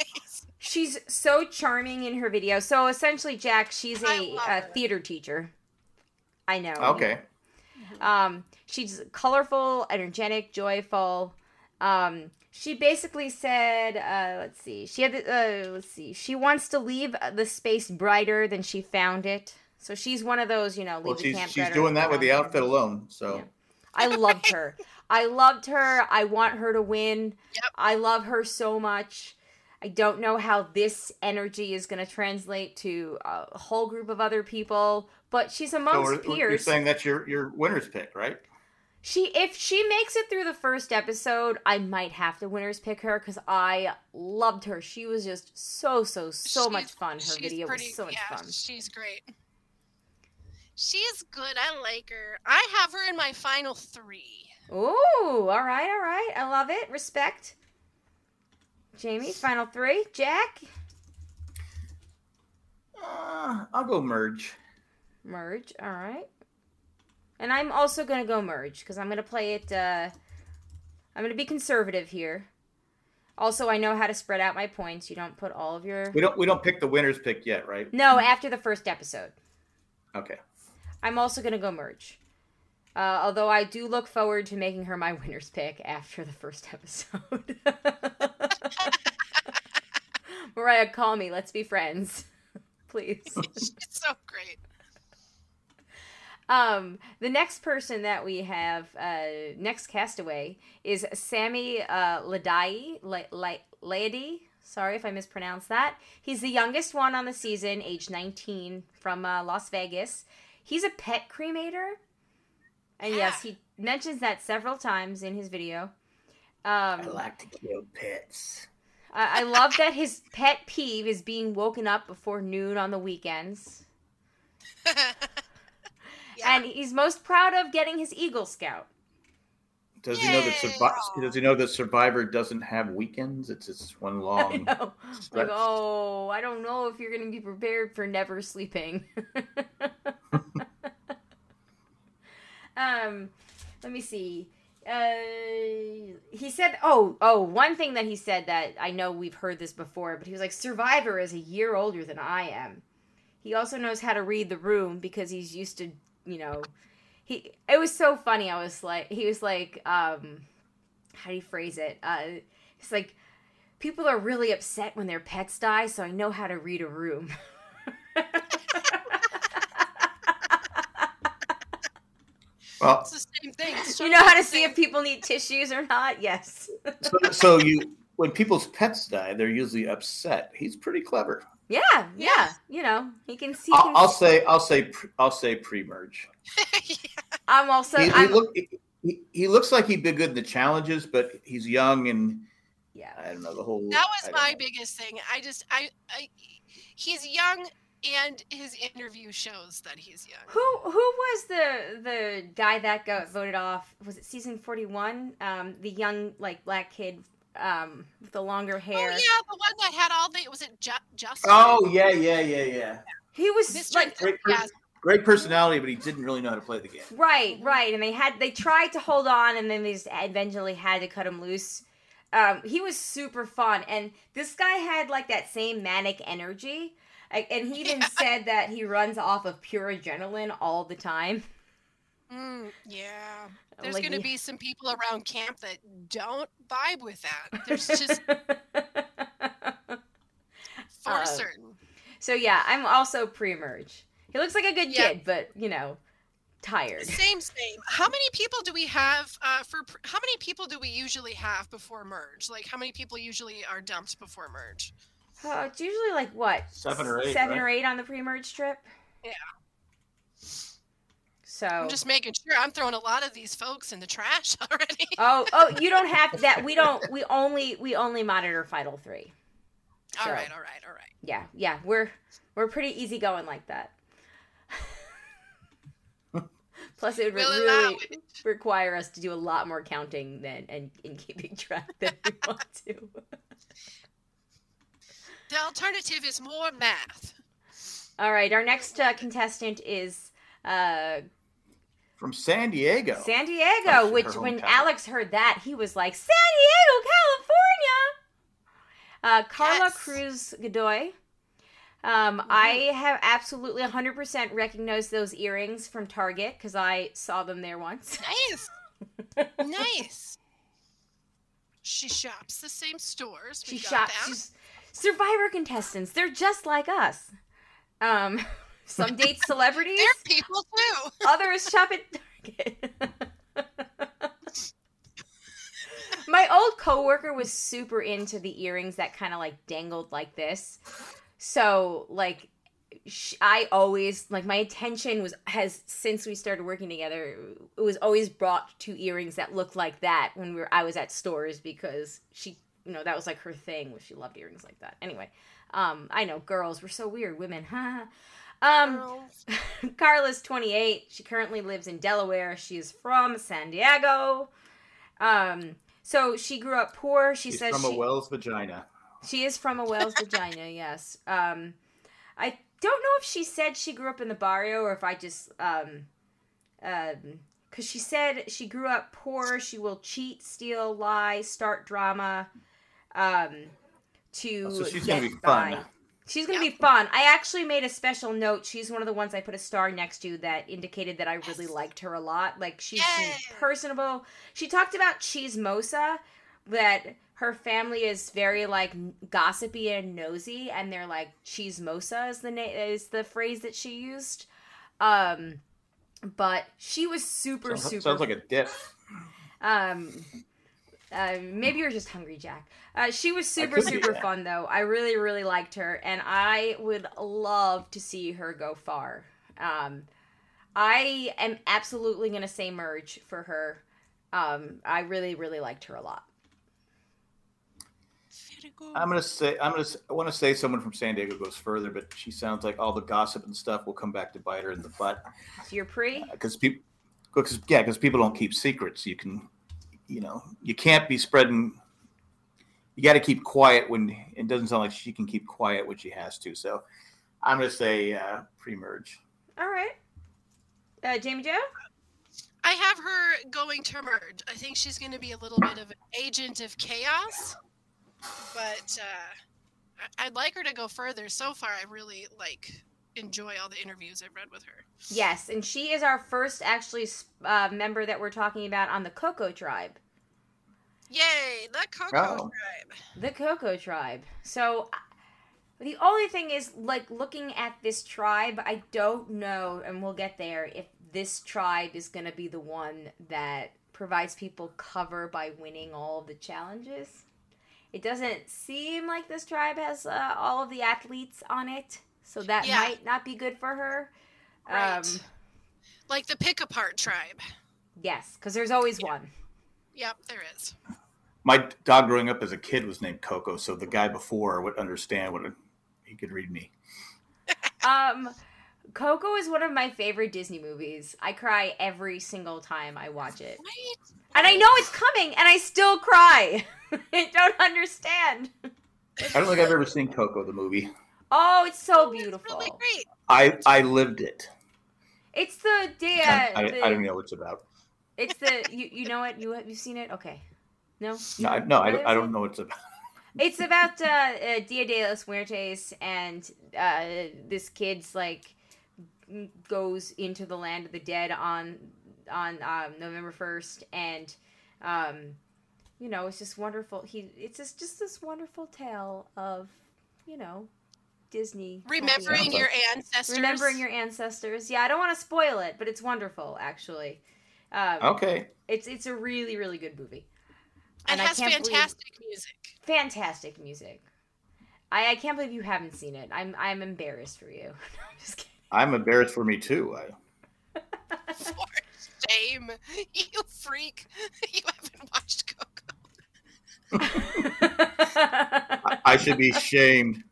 she's so charming in her video. So essentially, Jack, she's I a, love a theater teacher. I know. Okay. Um, she's colorful, energetic, joyful. Um, she basically said, uh, let's see, she had, the- uh, let's see, she wants to leave the space brighter than she found it. So she's one of those, you know, leave Well, the she's camp she's doing that with the outfit alone. So Yeah. I loved her. I loved her. I want her to win. Yep. I love her so much. I don't know how this energy is going to translate to a whole group of other people, but she's So amongst we're- we're- you're saying that's your your winner's pick, right? She if she makes it through the first episode, I might have to winners pick her because I loved her. She was just so so so She's- much fun. Her video pretty- was so much yeah, fun. She's great. She's good. I like her. I have her in my final three. Ooh, all right, all right. I love it. Respect. Jamie, final three. Jack, Uh, I'll go merge. merge. All right. And I'm also gonna go merge because I'm gonna play it. Uh, I'm gonna be conservative here. Also, I know how to spread out my points. You don't put all of your. We don't we don't pick the winners pick yet, right? No, after the first episode. Okay. I'm also gonna go merge. Uh, although I do look forward to making her my winner's pick after the first episode. (laughs) Morriah, call me. Let's be friends, (laughs) please. (laughs) She's so great. Um, the next person that we have, uh, next castaway, is Sammy uh, Ladai, La- La- Laity. Sorry if I mispronounced that. He's the youngest one on the season, age 19, from uh, Las Vegas. He's a pet cremator. And yes, he mentions that several times in his video. Um, like to kill pets. I, I love that his pet peeve is being woken up before noon on the weekends. (laughs) Yeah. And he's most proud of getting his Eagle Scout. Does he know that Survi- Does he know that Survivor doesn't have weekends? It's just one (laughs) I long. know. Like, oh, I don't know if you're going to be prepared for never sleeping. (laughs) um, let me see. Uh, he said, oh, oh, one thing that he said that I know we've heard this before, but he was like, Survivor is a year older than I am. He also knows how to read the room because he's used to, you know, he. It was so funny. I was like, he was like, um, how do you phrase it? Uh, it's like people are really upset when their pets die, so I know how to read a room. (laughs) (laughs) Well, It's the same thing. It's you know how to see if people need tissues or not? Yes. (laughs) so, so you when people's pets die, they're usually upset. He's pretty clever. Yeah, yeah. Yeah. You know, he can see. I'll, can- I'll say I'll say pre- I'll say pre-merge. (laughs) I'm also. he, he, I'm, look, he, he looks like he'd be good in the challenges, but he's young and yeah. I don't know the whole. that was my know. biggest thing. I just I, I he's young and his interview shows that he's young. Who who was the the guy that got voted off? Was it season forty one? Um, the young like black kid um with the longer hair. Oh hair. yeah, the one that had all the was it Ju- Justin? Oh yeah, yeah, yeah, yeah. He was Mr. like Great, Yeah. great personality, but he didn't really know how to play the game. Right, right, and they had they tried to hold on, and then they just eventually had to cut him loose. Um, he was super fun, and this guy had like that same manic energy, like, and he even Yeah. said that he runs off of pure adrenaline all the time. Mm, yeah. There's Like, going to yeah. be some people around camp that don't vibe with that. There's just (laughs) for Uh, certain. so yeah, I'm also pre-merge. He looks like a good Yeah. kid, but you know, tired. Same, same. How many people do we have uh, for? How many people do we usually have before merge? Like, how many people usually are dumped before merge? Oh, it's usually like what Seven or eight, seven right? or eight on the pre-merge trip. Yeah. So I'm just making sure. I'm throwing a lot of these folks in the trash (laughs) already. oh oh, you don't have (laughs) that. We don't. We only we only monitor Final Three. all So- right, all right, all right. Yeah, yeah, we're we're pretty easy going like that. (laughs) Plus, it would We'll really it. require us to do a lot more counting than and in keeping track than we want to. The alternative is more math. All right, our next uh, contestant is uh, From San Diego. San Diego. her Which, when hometown. Alex heard that, he was like, "San Diego, California." Uh, Karla Yes. Cruz Godoy. Um, I have absolutely 100% recognized those earrings from Target because I saw them there once. Nice, (laughs) nice. She shops the same stores. she We got shops. Survivor contestants. They're just like us. Um, (laughs) some date celebrities, They're people too. others shop at Target. (laughs) My old coworker was super into the earrings that kind of like dangled like this. So, like, sh I always like my attention was has since we started working together. It was always brought to earrings that looked like that when we were I was at stores because she you know that was like her thing. Was she loved earrings like that. Anyway, um, I know girls were so weird. Women, huh um, (laughs) Karla's 28. She currently lives in Delaware. She is from San Diego. Um, so she grew up poor. She She's says from she, a whale's vagina. she is from a whale's vagina, (laughs) yes. Um, I don't know if she said she grew up in the barrio or if I just, um, um, because she said she grew up poor. She will cheat, steal, lie, start drama, um, to Oh, so she's get gonna be fun. She's gonna be fun. I actually made a special note. She's one of the ones I put a star next to that indicated that I really liked her a lot. Like she seemed Yay. personable. She talked about cheese mosa, that her family is very like gossipy and nosy, and they're like cheese mosa is the name is the phrase that she used. Um, but she was super Sounds, super sounds like a dip. um, uh, maybe you're just hungry, Jack. Uh, she was super, super fun, though. I really, really liked her, and I would love to see her go far. Um, I am absolutely going to say merge for her. Um, I really, really liked her a lot. I'm gonna say I'm gonna. s- I want to say someone from San Diego goes further, but she sounds like all the gossip and stuff will come back to bite her in the butt So you're pre? because people. Because yeah, because people don't keep secrets. You can, you know, you can't be spreading. You got to keep quiet when it doesn't sound like she can keep quiet when she has to. So, I'm gonna say uh, pre-merge. All right. Uh, Jamie Joe? I have her going to merge. I think she's going to be a little bit of an agent of chaos, but uh, I- I'd like her to go further. So far, I really like enjoy all the interviews I've read with her. Yes, and she is our first actually uh, member that we're talking about on the Coco Tribe. Yay, the Coco Oh. tribe. The Coco tribe. So uh, the only thing is like looking at this tribe, I don't know and we'll get there if this tribe is going to be the one that provides people cover by winning all of the challenges. It doesn't seem like this tribe has uh, all of the athletes on it, so that Yeah. might not be good for her. Right. Um, Like the pick apart tribe. yes, because there's always one. Yep, there is. My dog growing up as a kid was named Coco, so the guy before would understand what he could read me. (laughs) Um, Coco is one of my favorite Disney movies. I cry every single time I watch it. Right? And I know it's coming, and I still cry. (laughs) I don't understand. I don't think I've ever seen Coco the movie. Oh, it's so It's beautiful. really great. I I lived it. It's the day. I, I, the, I don't know what it's about. It's the you. You know what? You have you seen it? Okay. No. No, I, no, I, I don't know what it's about. It's about uh, uh, Dia de los Muertos and uh, this kid's like goes into the land of the dead on on um, November first, and um, you know it's just wonderful. He it's just just this wonderful tale of you know Disney Remembering ending. your ancestors. remembering your ancestors. Yeah, I don't want to spoil it, but it's wonderful actually. Um, Okay. It's it's a really really good movie. and I has can't believe- fantastic music. fantastic music. I, I can't believe you haven't seen it. I'm I'm embarrassed for you. (laughs) I'm just kidding. I'm embarrassed for me too. I, (laughs) For shame, you freak! (laughs) You haven't watched Coco. I, I should be shamed.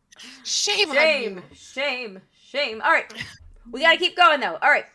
Shame, on shame, you. shame, shame. All right, we got to keep going though. All right,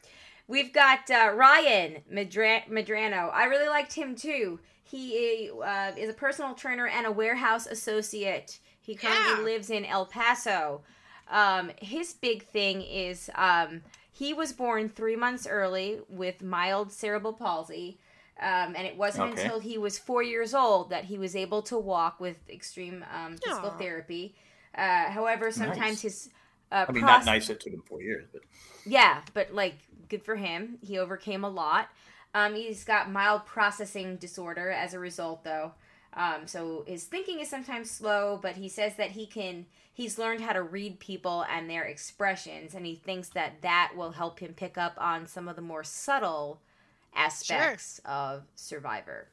we've got uh, Ryan Madra- Medrano. I really liked him too. He uh, is a personal trainer and a warehouse associate. He currently Yeah. lives in El Paso. Um, his big thing is um, he was born three months early with mild cerebral palsy. Um, and it wasn't Okay. until he was four years old that he was able to walk with extreme um, physical Aw. therapy. Uh, however, sometimes Nice. his uh, I mean, prost- not nice. It took him four years, but yeah, but like good for him. He overcame a lot. Um, he's got mild processing disorder as a result, though. Um, so his thinking is sometimes slow, but he says that he can. He's learned how to read people and their expressions, and he thinks that that will help him pick up on some of the more subtle aspects of Survivor.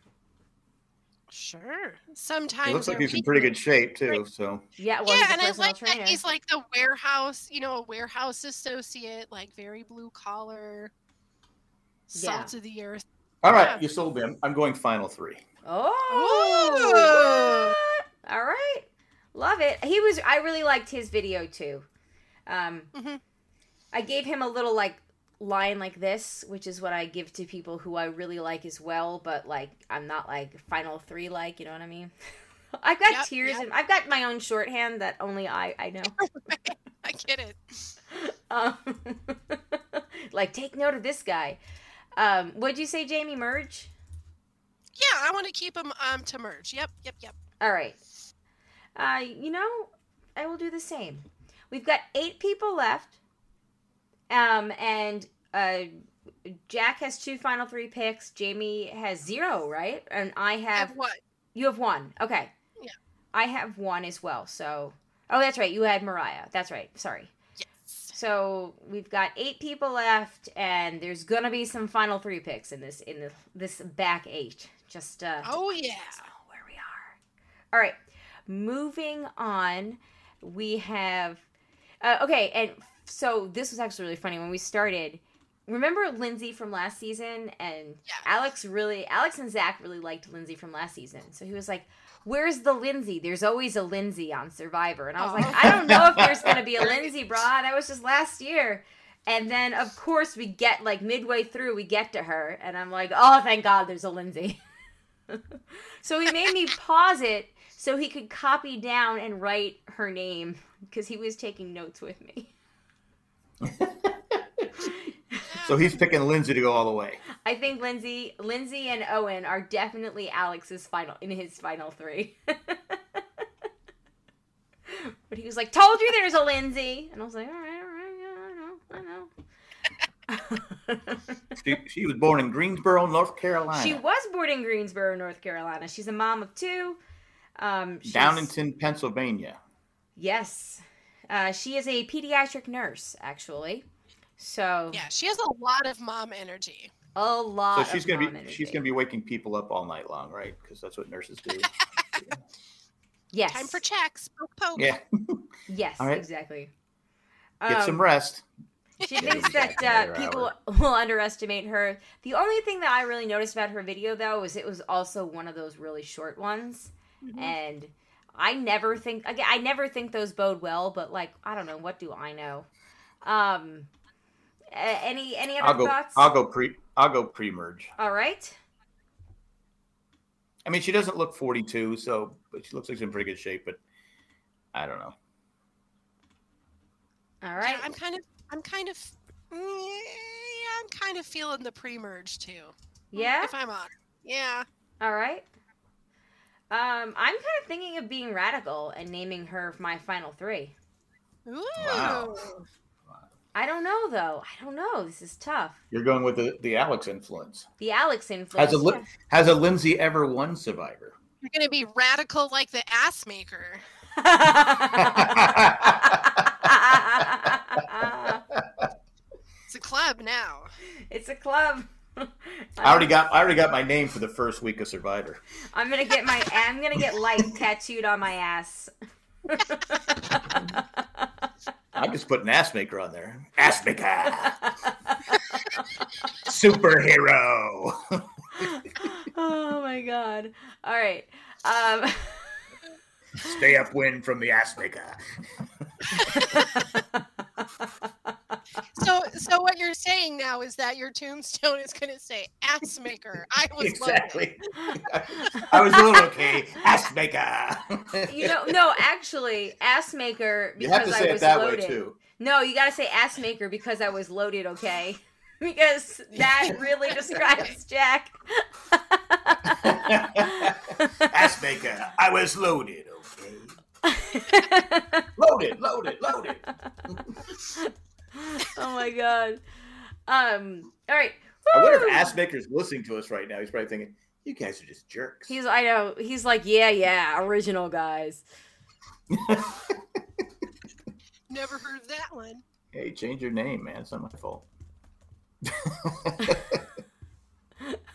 Sure. Sometimes It looks like he's in pretty good shape too. So Yeah, well, yeah, he's and I like trainer. that he's like the warehouse, you know, a warehouse associate, like very blue collar, Yeah. salt of the earth. all right, Yeah. you sold me. I'm, I'm going final three. Oh, what? all right, love it. He was. I really liked his video too. Um, Mhm. I gave him a little like line like this, which is what I give to people who I really like as well. But like, I'm not like final three like. You know what I mean? (laughs) I've got Yep, tears yep. and I've got my own shorthand that only I I know. (laughs) I get it. (laughs) Um, like, take note of this guy. Um, what'd you say, Jamie? Merge. Yeah, I want to keep them um to merge. Yep, yep, yep. All right. Uh, you know, I will do the same. We've got eight people left. Um, and uh, Jack has two final three picks. Jamie has zero, right? And I have. have what? You have one. Okay. Yeah. I have one as well. So. Oh, that's right. You had Morriah. That's right. Sorry. Yes. So we've got eight people left, and there's gonna be some final three picks in this in the, this back eight. Just uh, Oh yeah. where we are. All right, moving on. We have uh, okay, and so this was actually really funny when we started. Remember Lindsay from last season, and Yeah. Alex really, Alex and Zach really liked Lindsay from last season. So he was like, "Where's the Lindsay? There's always a Lindsay on Survivor." And I was like, oh. "I don't know if there's gonna be a (laughs) Lindsay, brah. That was just last year." And then, of course, we get like midway through, we get to her, and I'm like, "Oh, thank God, there's a Lindsay." (laughs) so he made me pause it so he could copy down and write her name because he was taking notes with me. (laughs) So he's picking Lindsay to go all the way. I think Lindsay, Lindsay and Owen are definitely Alex's final in his final three. (laughs) but he was like, "Told you there's a Lindsay," and I was like, "All right, all right, yeah, I know, I know." (laughs) She, she was born in Greensboro, North Carolina. she was born in Greensboro, North Carolina. She's a mom of two. Um, Downingtown, Pennsylvania. Yes, uh, she is a pediatric nurse, actually. So Yeah, she has a lot of mom energy. a lot. So she's of gonna mom be energy. she's gonna be waking people up all night long, right? Because that's what nurses do. (laughs) yes. Time for checks. Poke, poke. yeah, (laughs) Yes, All right. exactly. get Um, some rest. She thinks that uh, people will (laughs) underestimate her. The only thing that I really noticed about her video, though, was it was also one of those really short ones, Mhm. and I never think again. I never think those bode well, but like I don't know. What do I know? Um, any any other I'll go. thoughts? I'll go pre. I'll go pre-merge. All right. I mean, she doesn't look 42, so but she looks like she's in pretty good shape. But I don't know. All right. Yeah. I'm kind of, I'm kind of, yeah, I'm kind of feeling the pre-merge too. yeah. If I'm on. Yeah. All right. Um, I'm kind of thinking of being radical and naming her my final three. Ooh. Wow. I don't know though. I don't know. This is tough. You're going with the, the Alex influence. The Alex influence. Has a li- has a Lindsay ever won Survivor? You're gonna be radical like the ass maker. (laughs) It's a club now. it's a club. I already got I already got my name for the first week of Survivor. I'm gonna get my. I'm gonna get life (laughs) tattooed on my ass. I just put an ass maker on there. Ass maker, (laughs) superhero. oh my god! All right. Um, Stay upwind from the ass maker. (laughs) So, so what you're saying now is that your tombstone is gonna say ass maker. I (laughs) was loaded. Exactly. (laughs) I was a little okay. Ass maker. you know, no, actually, ass maker You because have to I say it was that loaded. way too. No, you gotta say ass maker because I was loaded. Okay, (laughs) because that really describes Jack. ass maker. I was loaded. Okay. Loaded. Loaded. Loaded. (laughs) oh my god. Um. All right. I wonder if ass maker's listening to us right now. He's probably thinking, "You guys are just jerks." He's. I know. He's like, yeah, yeah, original guys. (laughs) Never heard of that one. hey, change your name, man. It's not my fault. Look,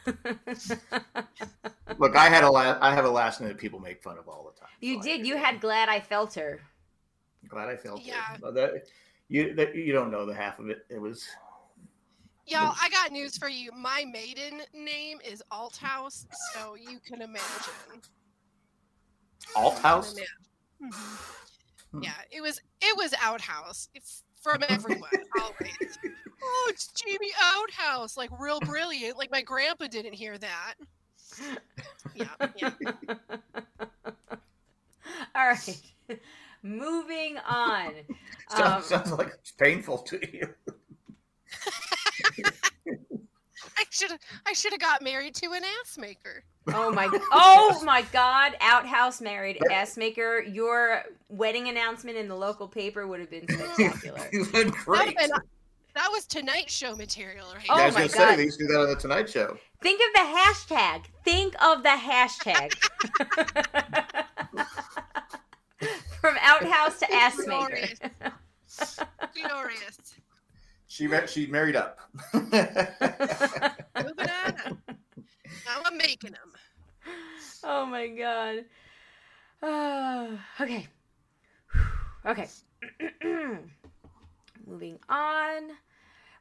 (laughs) Look, I had a la- I have a last name that people make fun of all the time. You so did. You had glad I felt her. Glad I felt Yeah. it. But that, you that, you don't know the half of it. It was Y'all, I got news for you. My maiden name is Althouse, so you can imagine. Alt House. Mhm. Hmm. Yeah, it was it was outhouse. It's from everyone (laughs) always. Oh, it's Jamie Outhouse, like real brilliant. Like my grandpa didn't hear that. Yeah, yeah. (laughs) All right. Moving on. (laughs) Um, Sounds, sounds like it's painful to you. (laughs) I should I should have got married to an ass maker. oh my (laughs) oh my god, outhouse married ass maker. Your wedding announcement in the local paper would have been spectacular. you went That, great. and that was Tonight Show material, right? Oh yeah, I was my gonna say God. they used to do that on the Tonight Show. Think of the hashtag. Think of the hashtag. (laughs) From outhouse to ass maker. Glorious. Glorious. She mar- she married up. Moving on. Now I'm making them. oh my god. Ah, (sighs) okay. (sighs) Okay. (clears throat) Moving on.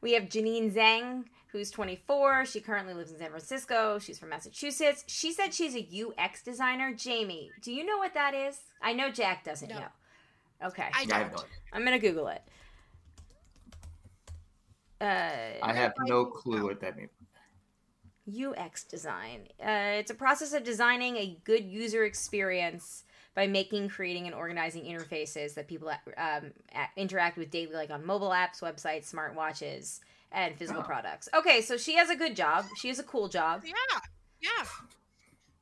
We have Jeanine Zheng, who's 24. She currently lives in San Francisco. She's from Massachusetts. She said she's a UX designer. Jamie, do you know what that is? I know Jack doesn't No. know. Okay. I Yeah, I have don't. no, I'm going to Google it. Uh, I have no clue what that means. UX design. Uh, it's a process of designing a good user experience by making, creating, and organizing interfaces that people um, interact with daily, like on mobile apps, websites, smartwatches, and physical Oh. products. Okay, so she has a good job. She has a cool job. Yeah, yeah.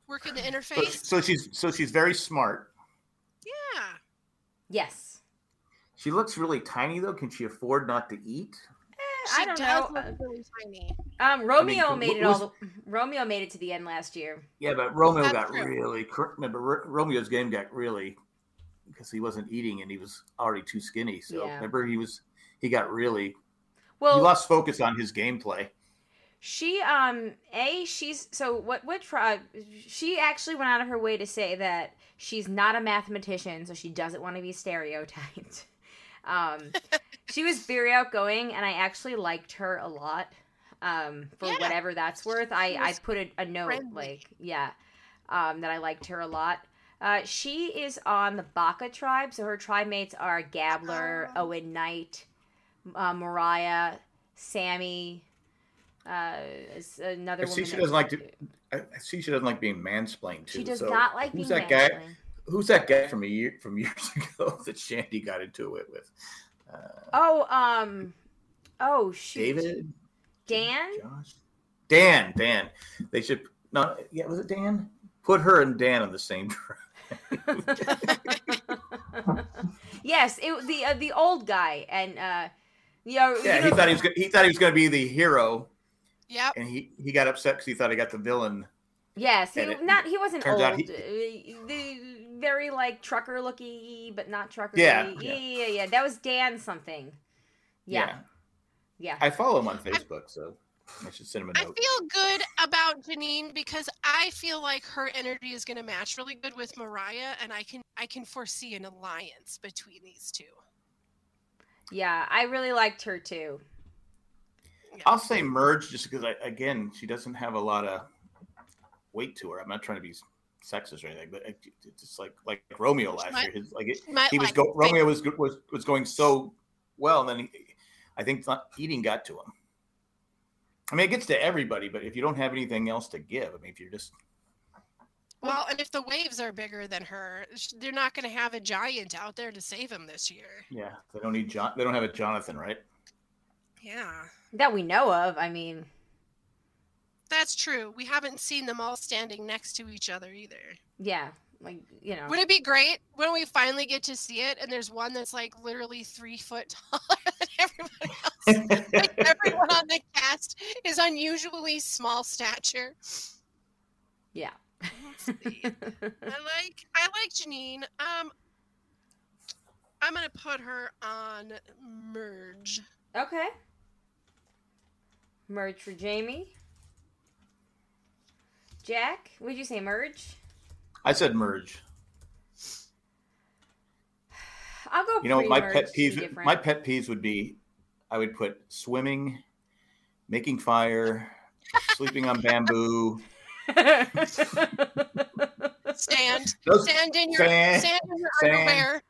Working the interface. so she's so she's very smart. Yeah. Yes. She looks really tiny though. Can she afford not to eat? Eh, She I don't does know. look really tiny. Um, Romeo who- made it who's- all. The, Romeo made it to the end last year. Yeah, but Romeo That's got true. really. Remember, Ro- Romeo's game got really because he wasn't eating and he was already too skinny. So Yeah. remember, he was he got really Well, he lost focus on his gameplay. She um a she's so what what tribe she actually went out of her way to say that she's not a mathematician so she doesn't want to be stereotyped. (laughs) Um she was very outgoing and I actually liked her a lot. Um for Yeah. whatever that's worth. I I put a, a note friendly. like yeah um that I liked her a lot. Uh, she is on the Baka tribe, so her tribe mates are Gabler, Oh. Owen Knight, uh, Morriah, Sammy, uh, is another I see woman. she doesn't like to- I, see she doesn't like being mansplained too. She does so not like who's being that guy? Who's that guy from a year from (laughs) years ago that Shandy got into it with? Uh, Oh, um, oh shoot, David, Dan. Josh, Dan, Dan. They should no, yeah, was it Dan? Put her and Dan on the same track. (laughs) (laughs) yes, it the uh, the old guy, and uh, you know, Yeah, you he thought he was go- he thought he was going to be the hero, Yep. and he he got upset because he thought he got the villain. Yes, he it not he wasn't turns old. out he- Uh, the very like trucker looky, but not trucker. Yeah, yeah, yeah. yeah, yeah. That was Dan something. Yeah, yeah. I follow him on Facebook, so I should send him a note. I feel good about Jeanine because I feel like her energy is going to match really good with Morriah, and I can I can foresee an alliance between these two. Yeah, I really liked her too. I'll say merge just because I again she doesn't have a lot of weight to her. I'm not trying to be sexist or anything, but it, it's just like like Romeo last might- year. His, like it, he was like go, Romeo was was was going so well, and then he, I think not, eating got to him. I mean, it gets to everybody, but if you don't have anything else to give, I mean, if you're just Well, and if the waves are bigger than her, they're not going to have a giant out there to save him this year. yeah, they don't need John, they don't have a Jonathan, right? Yeah, That we know of. I mean, that's true. We haven't seen them all standing next to each other either. yeah, like you know. Would it be great when we finally get to see it and there's one that's like literally three foot (laughs) taller than everybody else? like everyone on the cast is unusually small stature. Yeah. Let's (laughs) see. I like I like Jeanine. Um I'm gonna put her on merge. okay. Merge for Jamie. Jack, would you say merge? I said merge. I'll go. You know, my pet to be peeves. My pet peeves would be, I would put swimming, making fire, sleeping on bamboo. Stand, Those, stand in your Sand, stand in your sand. underwear.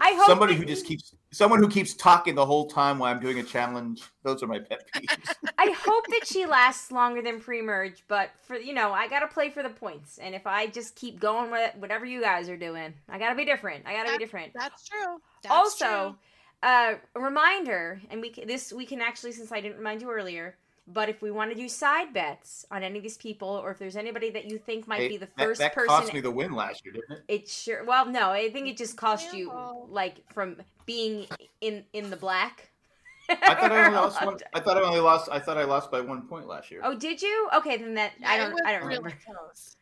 I hope somebody who just keeps someone who keeps talking the whole time while I'm doing a challenge. Those are my pet peeves. (laughs) I hope that she lasts longer than pre-merge, but for you know, I gotta play for the points, and if I just keep going with whatever you guys are doing, I gotta be different. I gotta be different. That's true. That's also, true. uh, a reminder, and we this we can actually, since I didn't remind you earlier, but if we want to do side bets on any of these people, or if there's anybody that you think might Hey, be the that, first that person, cost me the win last year, didn't it? it sure. Well, no, I think it just cost you like from being in in the black. I thought I only (laughs) lost one. I thought I only lost. I thought I lost by one point last year Oh, did you? Okay, then that I Yeah, it don't. I don't really remember. close.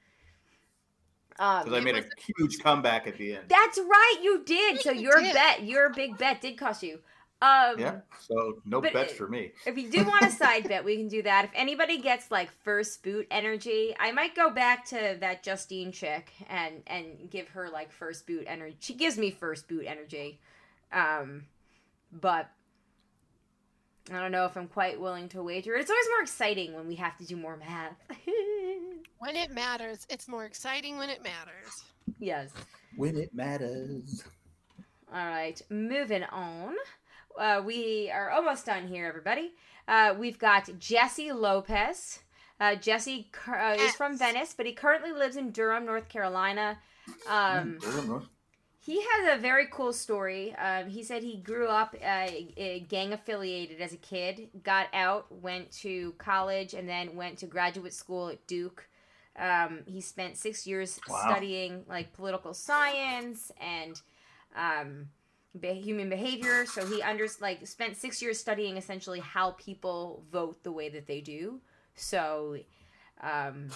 Um, because I made a huge comeback at the end. That's right, you did. So your did. bet, your big bet, did cost you. Um, Yeah, so no but bets for me. If you do want a side bet, we can do that. If anybody gets like first boot energy, I might go back to that Justine chick and and give her like first boot energy. She gives me first boot energy, um, but I don't know if I'm quite willing to wager. It's always more exciting when we have to do more math. (laughs) When it matters, it's more exciting when it matters. yes. When it matters. All right, moving on. Uh, we are almost done here, everybody. Uh, we've got Jesse Lopez. Uh, Jesse cur- uh, is from Venice, but he currently lives in Durham, North Carolina. Um, Mm, he has a very cool story. Um, he said he grew up uh, uh, gang affiliated as a kid, got out, went to college, and then went to graduate school at Duke. Um, he spent six years Wow. studying like political science and um, be- human behavior. So he under like spent six years studying essentially how people vote the way that they do. So um,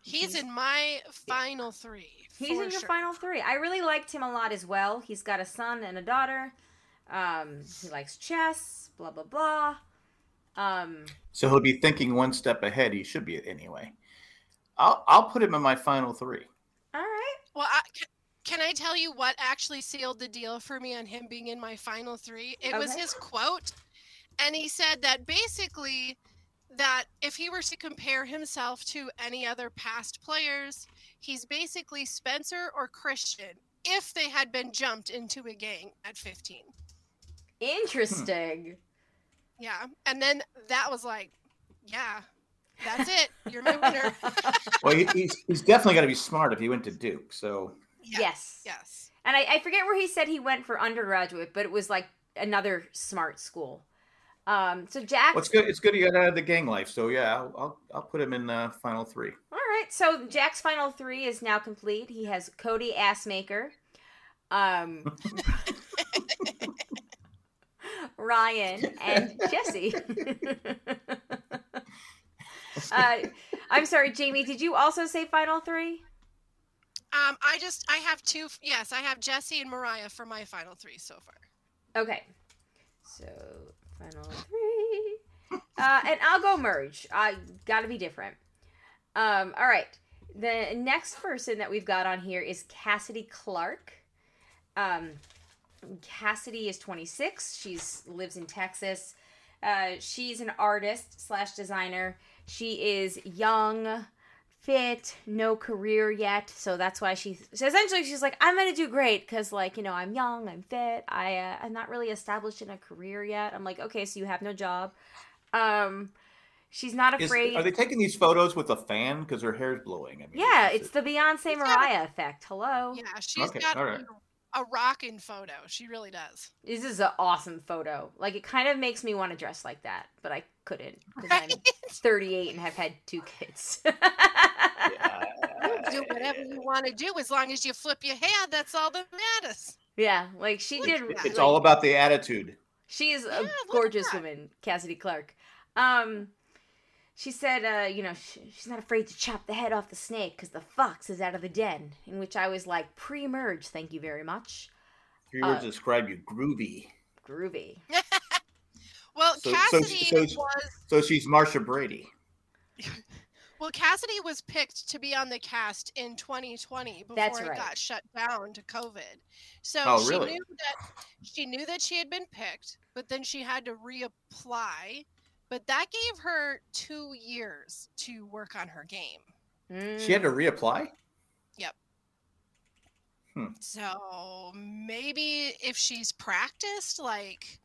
He's in my final three. He's for in your sure. final three. I really liked him a lot as well. He's got a son and a daughter. Um, he likes chess. Blah blah blah. Um, So he'll be thinking one step ahead. He should be anyway. I'll I'll put him in my final three. all right. Well, I, can, can I tell you what actually sealed the deal for me on him being in my final three? It was his quote, and he said that basically that if he were to compare himself to any other past players, he's basically Spencer or Christian if they had been jumped into a gang at 15. Hmm. Interesting. Yeah, and then that was like, yeah, that's it. You're my winner. (laughs) Well, he, he's he's definitely got to be smart if he went to Duke. So yes. Yes. And I, I forget where he said he went for undergraduate, but it was like another smart school. Um, so Jack. well, it's good. It's good he got out of the gang life. So yeah, I'll I'll, I'll put him in uh, final three. All right, so Jack's final three is now complete. He has Cody Assmaker, um, (laughs) Ryan, and Jesse. (laughs) uh, I'm sorry, Jamie. Did you also say final three? Um, I just I have two. Yes, I have Jesse and Morriah for my final three so far. Okay, so final three, uh, and I'll go merge. I got to be different. Um, all right. The next person that we've got on here is Cassidy Clark. Um, Cassidy is 26. She's lives in Texas. Uh, she's an artist slash designer. She is young, fit, no career yet, so that's why she. So essentially, she's like, I'm gonna do great because, like, you know, I'm young, I'm fit, I uh, I'm not really established in a career yet. I'm like, okay, so you have no job. Um, she's not Is, afraid. are they taking these photos with a fan because her hair's blowing? I mean, yeah, is it's it- the Beyonce She's got Mariah effect. Hello. Yeah, she's Okay, got all right. A rocking photo. She really does. This is an awesome photo. Like it kind of makes me want to dress like that, but I couldn't because I'm (laughs) 38 and have had two kids. (laughs) You do whatever you want to do as long as you flip your hair. That's all that matters. yeah, like she did. It's like, all about the attitude. She is Yeah, a look gorgeous woman, Cassidy Clark. Um, she said, uh, you know, sh- she's not afraid to chop the head off the snake because the fox is out of the den. In which I was like, pre-merge, thank you very much. Three Uh, words to describe you: groovy. Groovy. (laughs) Well, So- so- Cassidy so- was So she's Marcia Brady. (laughs) Well, Cassidy was picked to be on the cast in 2020 before That's it got shut down to COVID. So Oh, she really? knew that she knew that she had been picked, but then she had to reapply. But that gave her two years to work on her game. She had to Mm. reapply. So maybe if she's practiced like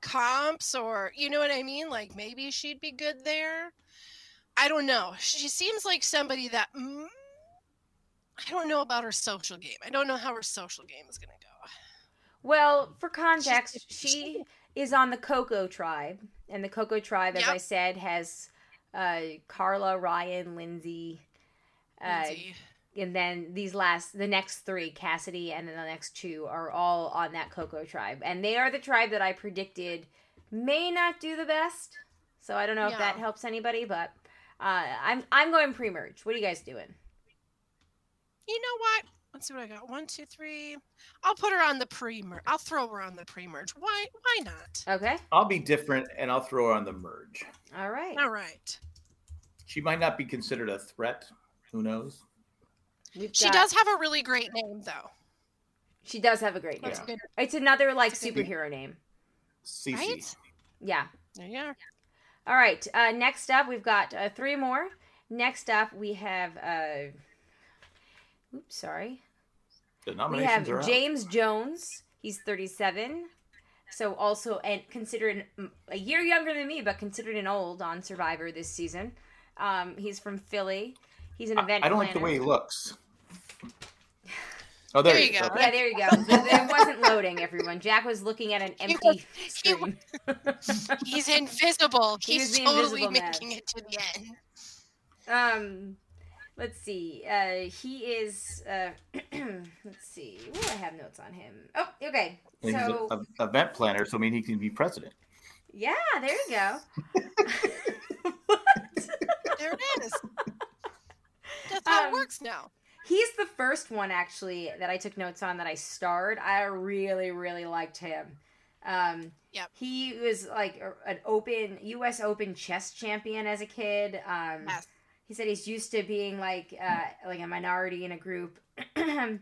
comps or you know what I mean, like maybe she'd be good there. I don't know. She seems like somebody that mm, I don't know about her social game. I don't know how her social game is going to go. Well, for context, (laughs) She's- she is on the Coco tribe, and the Coco tribe, as Yep. I said, has uh, Karla, Ryan, Lindsay, uh, Lindsay. and then these last, the next three, Cassidy, and then the next two are all on that Coco tribe, and they are the tribe that I predicted may not do the best. So I don't know if that helps anybody, but uh, I'm I'm going pre-merge. What are you guys doing? You know what? Let's see what I got. One, two, three. I'll put her on the pre-merge. I'll throw her on the pre-merge. Why? Why not? Okay, I'll be different, and I'll throw her on the merge. all right. All right. She might not be considered a threat. Who knows? We've She got- does have a really great name, though. She does have a great name. Yeah. It's another like It's a good- superhero name. Cece. Right? Yeah. There you are. All right. Uh, next up, we've got uh, three more. Next up, we have. Uh, oops, sorry. The We nominations are have out. James Jones. He's 37. So also, and considered mm, a year younger than me, but considered an old on Survivor this season. Um, he's from Philly. He's an event I don't like the way he looks. Oh, there, There he you is. go. Yeah, there you go. it wasn't loading, everyone. Jack was looking at an empty was- he screen. (laughs) He's invisible. He was He's totally invisible man. making it to the end. Um, let's see. Uh, he is. Uh, (clears throat) let's see. What do I have notes on him? Oh, okay. And he's So a, a event planner, so I mean he can be president. yeah, there you go. (laughs) There it is. That's how Um, it works now. He's the first one actually that I took notes on that I starred. I really, really liked him. Um, Yep. He was like a- an open U.S. Open chess champion as a kid. Um, Yes. He said he's used to being like uh, like a minority in a group, (clears throat) um,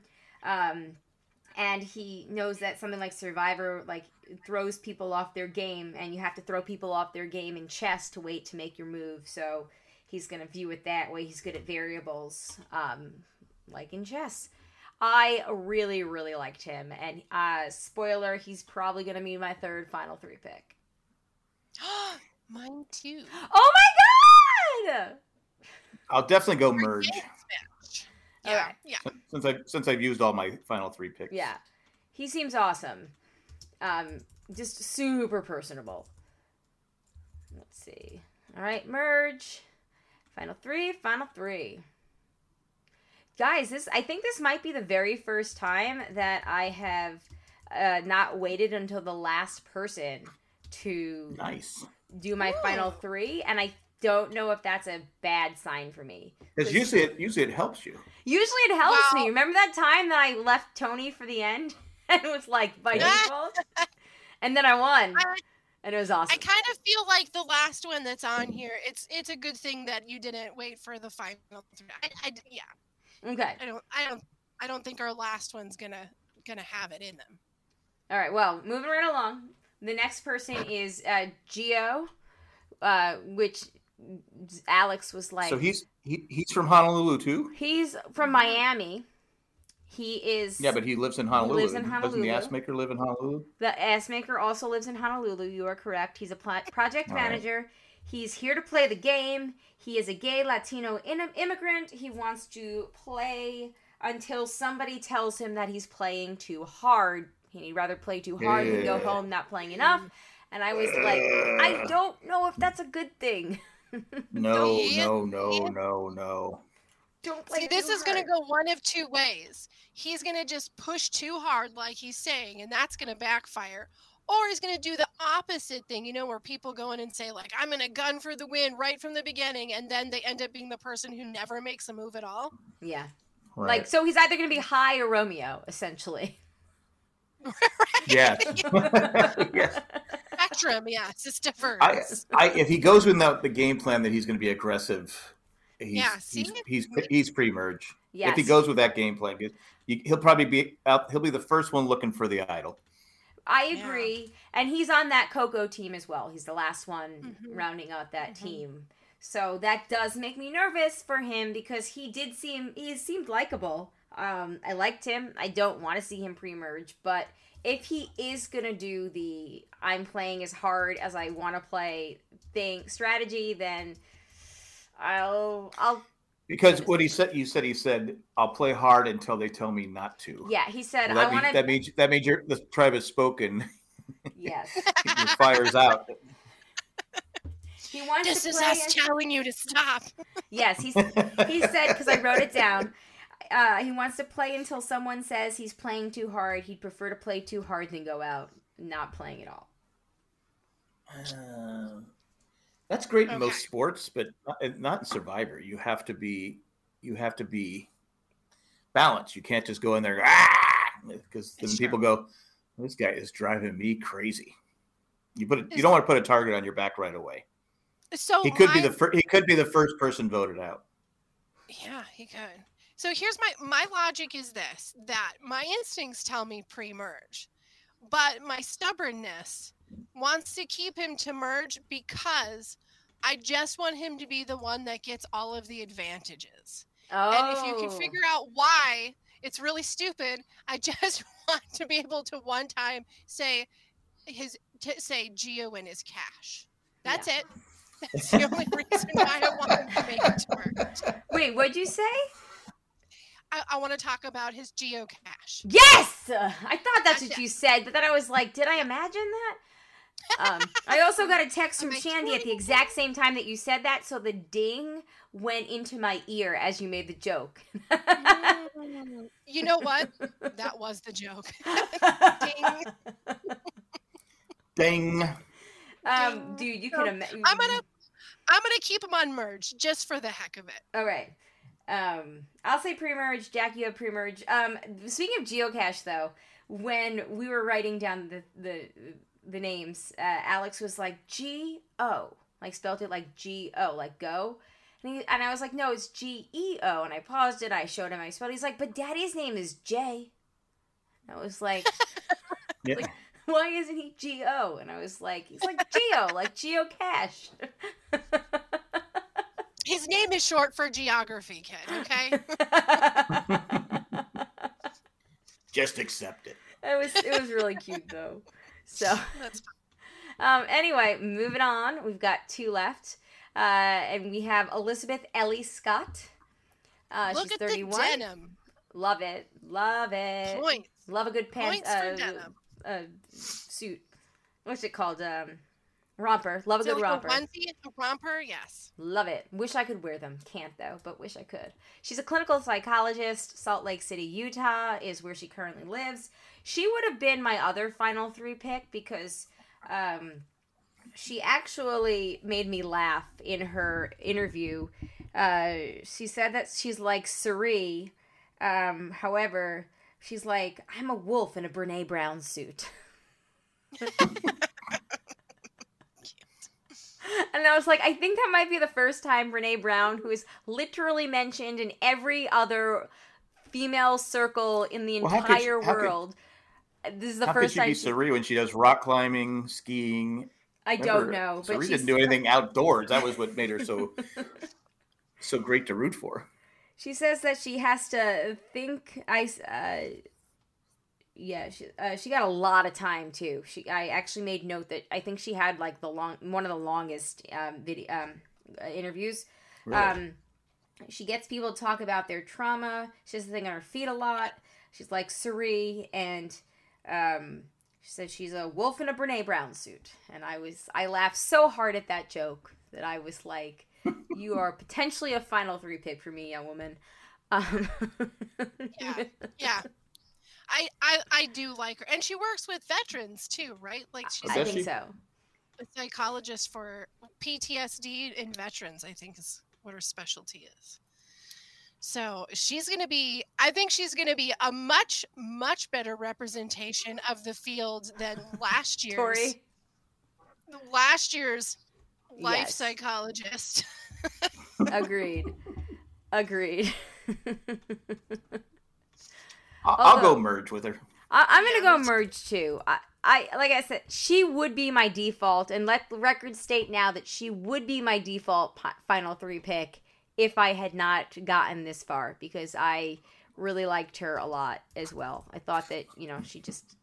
and he knows that something like Survivor like throws people off their game, and you have to throw people off their game in chess to wait to make your move. So he's gonna view it that way. He's good at variables, um, like in chess. I really, really liked him, and uh, spoiler, he's probably gonna be my third final three pick. (gasps) Mine too. Oh my god! I'll definitely go merge Yeah, Alright. yeah. since I've since I've used all my final three picks. Yeah, he seems awesome. Um, just super personable. Let's see. All right, merge. Final three. Final three. Guys, this I think this might be the very first time that I have uh, not waited until the last person to Nice. do my Ooh. final three, and I don't know if that's a bad sign for me. Because usually it usually it helps you. Usually it helps me. Remember that time that I left Tony for the end (laughs) and it was like by Yeah. default? and then I won. I- And it was awesome. I kind of feel like the last one that's on here. It's it's a good thing that you didn't wait for the final three. I, I, yeah, Okay. I don't I don't I don't think our last one's gonna gonna have it in them. All right. Well, moving right along. The next person is uh Geo, uh, which Alex was like so he's he, he's from Honolulu too. he's from Miami. He is Yeah, but he lives in Honolulu. lives in Doesn't the ass maker live in Honolulu? The ass maker also lives in Honolulu. You are correct. He's a pla- project All right. manager. He's here to play the game. He is a gay Latino in- immigrant. He wants to play until somebody tells him that he's playing too hard. He'd rather play too hard than go home not playing enough. And I was like, I don't know if that's a good thing. (laughs) (laughs) No, Yeah. no, no, no, no. don't play See, this is gonna go one of two ways. He's gonna just push too hard, like he's saying, and that's gonna backfire. Or he's gonna do the opposite thing, you know, where people go in and say, like, I'm gonna gun for the win right from the beginning, and then they end up being the person who never makes a move at all. Yeah. Right. Like, so he's either going to be Hai or Romeo, essentially. yes. (laughs) (laughs) yes. Spectrum, yes, it's diverse. I, I, if he goes with the, the game plan that he's going to be aggressive, He's, Yeah, he's, see? he's he's pre-merge. Yes. If he goes with that game plan, he'll probably be out. He'll be the first one looking for the idol. I Yeah. agree. And he's on that Coco team as well. He's the last one Mhm. rounding out that Mhm. team. So that does make me nervous for him because he did seem he seemed likable. Um, I liked him. I don't want to see him pre-merge, but if he is gonna do the I'm playing as hard as I want to play thing strategy, then I'll I'll Because what he said, you said he said, "I'll play hard until they tell me not to." yeah. He said Well, that, I mean- want that means that means your the tribe has spoken. yes. (laughs) your fire's out. He wants This to is play us as- telling you to stop. Yes, he's he said because I wrote it down. Uh, he wants to play until someone says he's playing too hard. He'd prefer to play too hard than go out not playing at all. Uh, that's great in most sports, but not, not in Survivor. You have to be you have to be balanced. You can't just go in there ah because then It's people go, "This guy is driving me crazy." You put it, you don't want to put a target on your back right away. So He could be the fir- he could be the first person voted out. Yeah, he could. So here's my my logic is this that my instincts tell me pre-merge. But my stubbornness wants to keep him to merge because I just want him to be the one that gets all of the advantages. Oh, And if you can oh. figure out why, it's really stupid. I (laughs) just want to be able to one time say his to say Geo in his cash. That's it. That's the only reason why I want him to make it to merge. (laughs) wait, what'd you say? I, I want to talk about his geocache. Yes, Uh, I thought that's what Gotcha. you said, but then I was like, did I imagine that? Um, I also got a text (laughs) from Am Shandy at the exact same time that you said that, so the ding went into my ear as you made the joke. (laughs) You know what? That was the joke. (laughs) Ding. Ding. um, dude, you can So, imagine. I'm gonna I'm gonna keep him on merge just for the heck of it. All right. Um, I'll say pre-merge. Jack, you have pre-merge. Um, speaking of geocache, though, when we were writing down the the the names, uh, Alex was like G O, like spelled it like G O, like go. And, he, and I was like, no, it's G E O. And I paused it. I showed him. I spelled. He's like, but Daddy's name is J. I was like, (laughs) Yeah. Like- why isn't he G O? And I was like, he's like Geo, like geocache. (laughs) His name is short for geography, kid. Okay. Just accept it. (laughs) It was it was really cute though. So That's (laughs) um anyway, moving on. We've got two left. Uh and we have Elizabeth Elie Scott. Uh Look she's at 31. the denim. Love it. Love it. Points. Love a good pants Points for uh, denim. uh suit. What's it called? Um romper. Love a it good like romper. a onesie, a romper? Yes. Love it. Wish I could wear them. Can't though, but wish I could. She's a clinical psychologist. Salt Lake City, Utah is where she currently lives. She would have been my other final three pick because um, she actually made me laugh in her interview. Uh, she said that she's like Suri. Um, however, she's like, I'm a wolf in a Brene Brown suit. (laughs) (laughs) And I was like, I think that might be the first time Brene Brown, who is literally mentioned in every other female circle in the Well, could she- entire could- world. this is the How could first she time. be she- Suri when she does rock climbing, skiing? I don't Remember, know, but she's, didn't do anything outdoors. That was what made her so (laughs) so great to root for. she says that she has to think. I uh, yeah, she uh, she got a lot of time too. She I actually made note that I think she had like the long one of the longest um, video um, uh, interviews. Really. Um, she gets people to talk about their trauma. She has the thing on her feet a lot. She's like Suri, and um, she said she's a wolf in a Brene Brown suit. And I was, I laughed so hard at that joke that I was like, (laughs) "You are potentially a final three pick for me, young woman." Um, (laughs) Yeah. Yeah. I, I I do like her, and she works with veterans too, right? Like she's I think so. a psychologist for PTSD in veterans. I think is what her specialty is. So she's going to be. I think she's going to be a much much better representation of the field than (laughs) last year's Tori. last year's life Yes. psychologist. (laughs) Agreed. Agreed. (laughs) I'll, I'll go merge with her. I, I'm gonna Yeah, go me too. merge too. I, I like I said, she would be my default, and let the record state now that she would be my default pi- final three pick if I had not gotten this far because I really liked her a lot as well. I thought that you know she just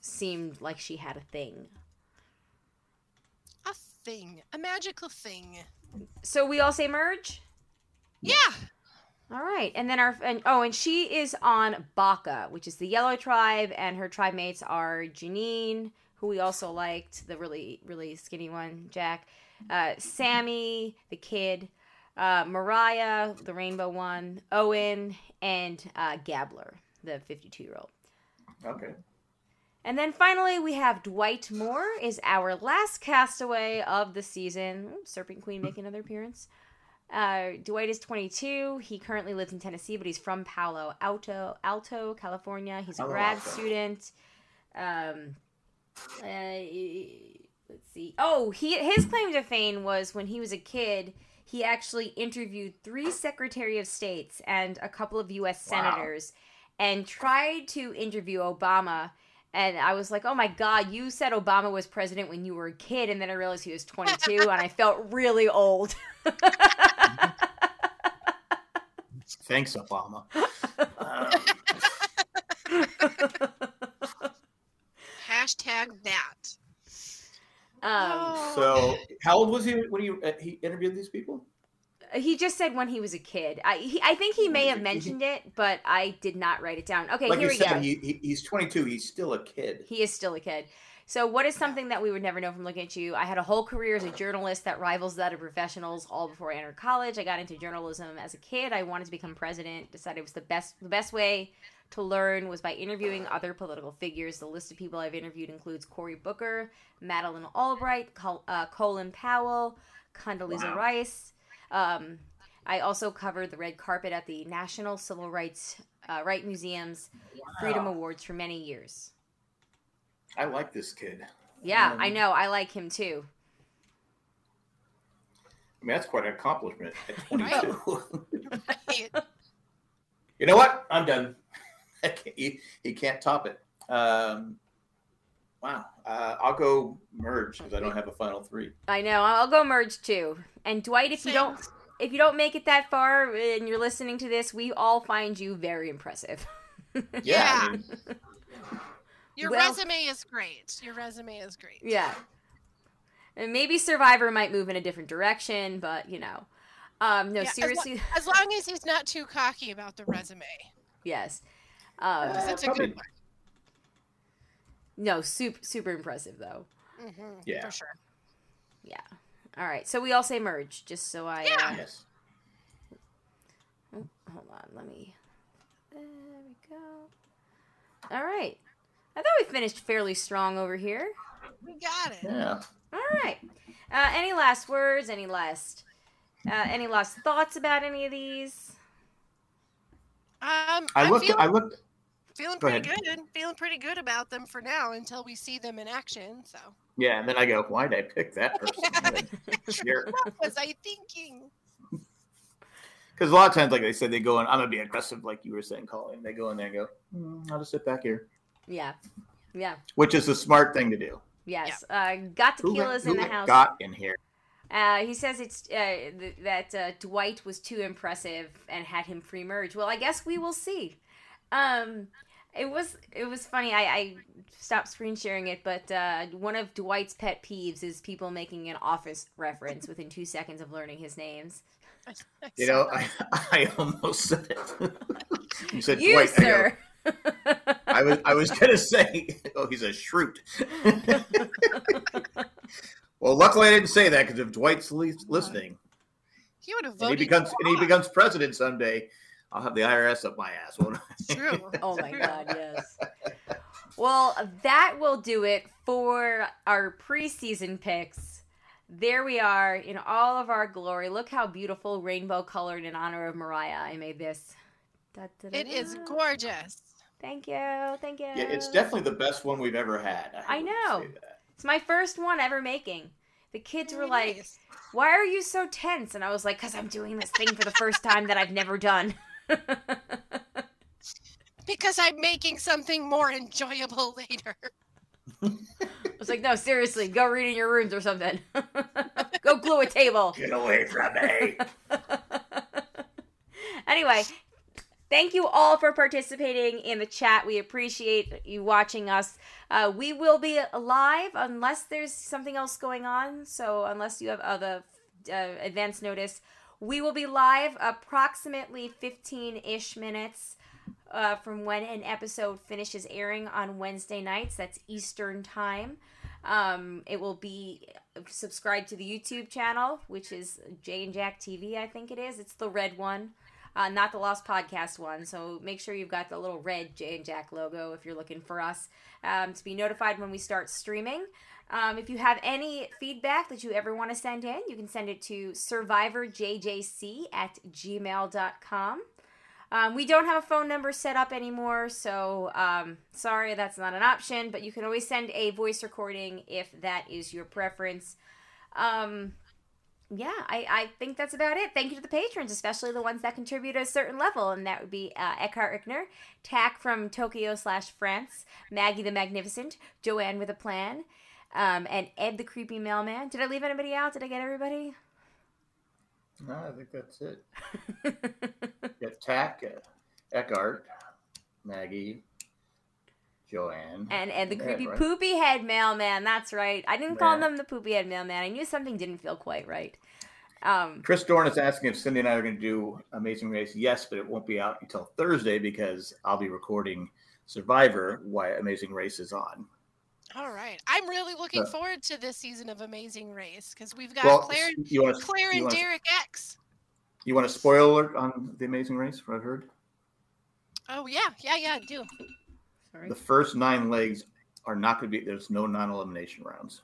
seemed like she had a thing. A thing, a magical thing. So we all say merge. Yeah. All right, and then our and oh, and she is on Baka, which is the Yellow Tribe, and her tribe mates are Jeanine, who we also liked, the really really skinny one, Jack, uh, Sami, the kid, uh, Morriah, the rainbow one, Owen, and uh, Gabler, the fifty-two year old. Okay. And then finally, we have Dwight Moore is our last castaway of the season. Ooh, Serpent Queen making another appearance. Uh, Dwight is 22. He currently lives in Tennessee, but he's from Palo Alto, Alto, California. He's a Palo grad Alto. student. Um, uh, let's see. Oh, he his claim to fame was when he was a kid. He actually interviewed three Secretary of States and a couple of U.S. Wow. senators, and tried to interview Obama. And I was like, "Oh my God, you said Obama was president when you were a kid," and then I realized he was 22, and I felt really old. (laughs) Thanks, Obama. Um, (laughs) Hashtag that. um, Oh. so, how old was he when he uh, he interviewed these people? he just said when he was a kid. I he, I think he may have mentioned it, but I did not write it down. Okay, like here we said, go. he, he, he's 22. He's still a kid. He is still a kid. So, what is something that we would never know from looking at you? I had a whole career as a journalist that rivals that of professionals. All before I entered college, I got into journalism as a kid. I wanted to become president. Decided it was the best. The best way to learn was by interviewing other political figures. The list of people I've interviewed includes Cory Booker, Madeleine Albright, Col- uh, Colin Powell, Condoleezza Wow. Rice. Um, I also covered the red carpet at the National Civil Rights uh, Right Museum's Freedom Awards for many years. I like this kid. Yeah, Um, I know. I like him too. I mean, that's quite an accomplishment at (laughs) 22. Right. (laughs) you know what? I'm done. (laughs) He, he can't top it. Um, wow. Uh, I'll go merge because I don't have a final three. I know. I'll go merge too. And Dwight, if you don't, if you don't make it that far and you're listening to this, we all find you very impressive. Yeah. I mean, Your Well- resume is great. Your resume is great. yeah. And maybe Survivor might move in a different direction, but you know, um, no, Yeah, as lo- seriously, (laughs) As long as he's not too cocky about the resume. yes. Um, 'Cause it's a good one. no, super, super impressive though. hmm Yeah. For sure. Yeah. All right. So we all say merge, just so I. Yeah. Uh, yes. Oh, hold on, let me. There we go. All right. I thought we finished fairly strong over here. We got it. Yeah. All right. Uh, any last words? Any last? Uh, any last thoughts about any of these? Um, I I'm looked. feeling, I looked. feeling go pretty ahead. good. Feeling pretty good about them for now until we see them in action. So Yeah, and then I go, why did I pick that person? (laughs) Jerk. (laughs) what was I thinking? (laughs) Because a lot of times, like they said, they go in. I'm gonna be aggressive, like you were saying, Colleen. They go in there and go, mm, I'll just sit back here, Yeah. Yeah. which is a smart thing to do. Yes. Uh, got tequila's who in the house. got in here? Uh, he says it's uh, th- that uh, Dwight was too impressive and had him free merge. Well, I guess we will see. Um, it was it was funny. I, I stopped screen sharing it, but uh, one of Dwight's pet peeves is people making an Office reference (laughs) within two seconds of learning his names. You know, I, I almost said it. you said You, Dwight. I, go, sir. I was I was gonna say, (laughs) oh, he's a Schrute. (laughs) well, luckily I didn't say that because if Dwight's listening he would have and he becomes and he becomes president someday, I'll have the IRS up my ass. Won't I? True. (laughs) Oh my god, yes. Well, that will do it for our preseason picks. There we are in all of our glory. Look how beautiful rainbow colored in honor of Morriah. I made this. Da, da, da, It is gorgeous. Thank you. Thank you. Yeah, it's definitely the best one we've ever had. I have to know. It's my first one ever making. the kids were like, "Why are you so tense?" And I was like, "Cause I'm doing this thing for the first time that I've never done." (laughs) because I'm making something more enjoyable later. I was like, "No, seriously, go read in your rooms or something. (laughs) go glue a table." Get away from me. (laughs) anyway, thank you all for participating in the chat. We appreciate you watching us. Uh, we will be live unless there's something else going on. So, unless you have other uh, advance notice, we will be live approximately 15 ish minutes. Uh, from when an episode finishes airing on Wednesday nights, that's Eastern time. Um, it will be subscribed to the YouTube channel, which is Jay and Jack TV, I think it is. It's the red one uh, not the Lost Podcast one. So make sure you've got the little red Jay and Jack logo if you're looking for us um, to be notified when we start streaming. Um, if you have any feedback that you ever want to send in, you can send it to survivorjjc at gmail.com. Um, we don't have a phone number set up anymore, so um, sorry that's not an option, but you can always send a voice recording if that is your preference. Um, yeah, I, I think that's about it. Thank you to the patrons, especially the ones that contribute at a certain level, and that would be uh, Eckhart Rickner, Tack from Tokyo slash France, Maggie the Magnificent, Joanne with a Plan, um, and Ed the Creepy Mailman. Did I leave anybody out? Did I get everybody? No, I think that's it. (laughs) yeah, Tack, uh, Eckhart, Maggie, Joanne. And and the creepy right? poopy head mailman. That's right. I didn't call them the poopy head mailman. I knew something didn't feel quite right. Um, Chris Dorn is asking if Cindy and I are going to do Amazing Race. Yes, but it won't be out until Thursday because I'll be recording Survivor while Amazing Race is on. All right. I'm really looking uh, forward to this season of Amazing Race because we've got well, Claire, wanna, Claire and wanna, Derek X. You want a spoiler on the Amazing Race? What I've heard. Oh yeah, yeah, yeah. I do. Sorry. The first nine legs are not going to be. There's no non-elimination rounds.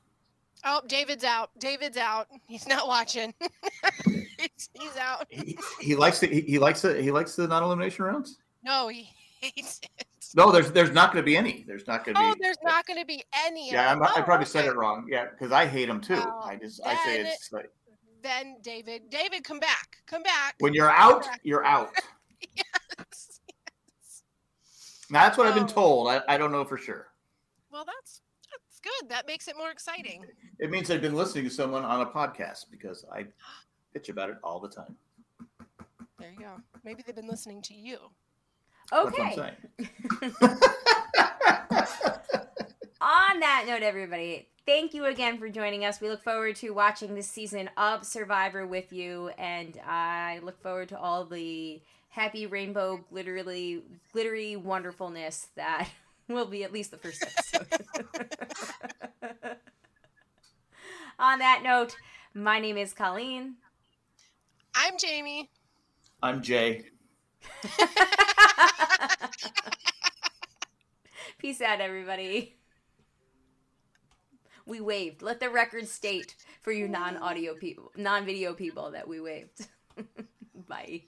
Oh, David's out. David's out. He's not watching. (laughs) he's, he's, out. He, he likes the he, he, likes the he likes the non-elimination rounds. No, he hates it. No, there's there's not going to be any. There's not going to be. oh, be. there's not going to be any. Yeah, oh, i probably okay. said it wrong. Yeah, because I hate them too. Oh, I just I say it's like. Then David, David, come back, come back. When you're out, you're out. (laughs) yes. That's what I've been oh. told. I, I don't know for sure. Well, that's that's good. That makes it more exciting. It means I've been listening to someone on a podcast because I (gasps) bitch about it all the time. There you go. Maybe they've been listening to you. Okay. (laughs) on that note, everybody, thank you again for joining us. We look forward to watching this season of Survivor with you, and I look forward to all the happy rainbow glittery glittery wonderfulness that (laughs) will be at least the first episode. (laughs) On that note, my name is Colleen. I'm Jamie. I'm Jay. (laughs) Peace out, everybody. We waved. Let the record state for you non-audio people, non-video people that we waved. Bye.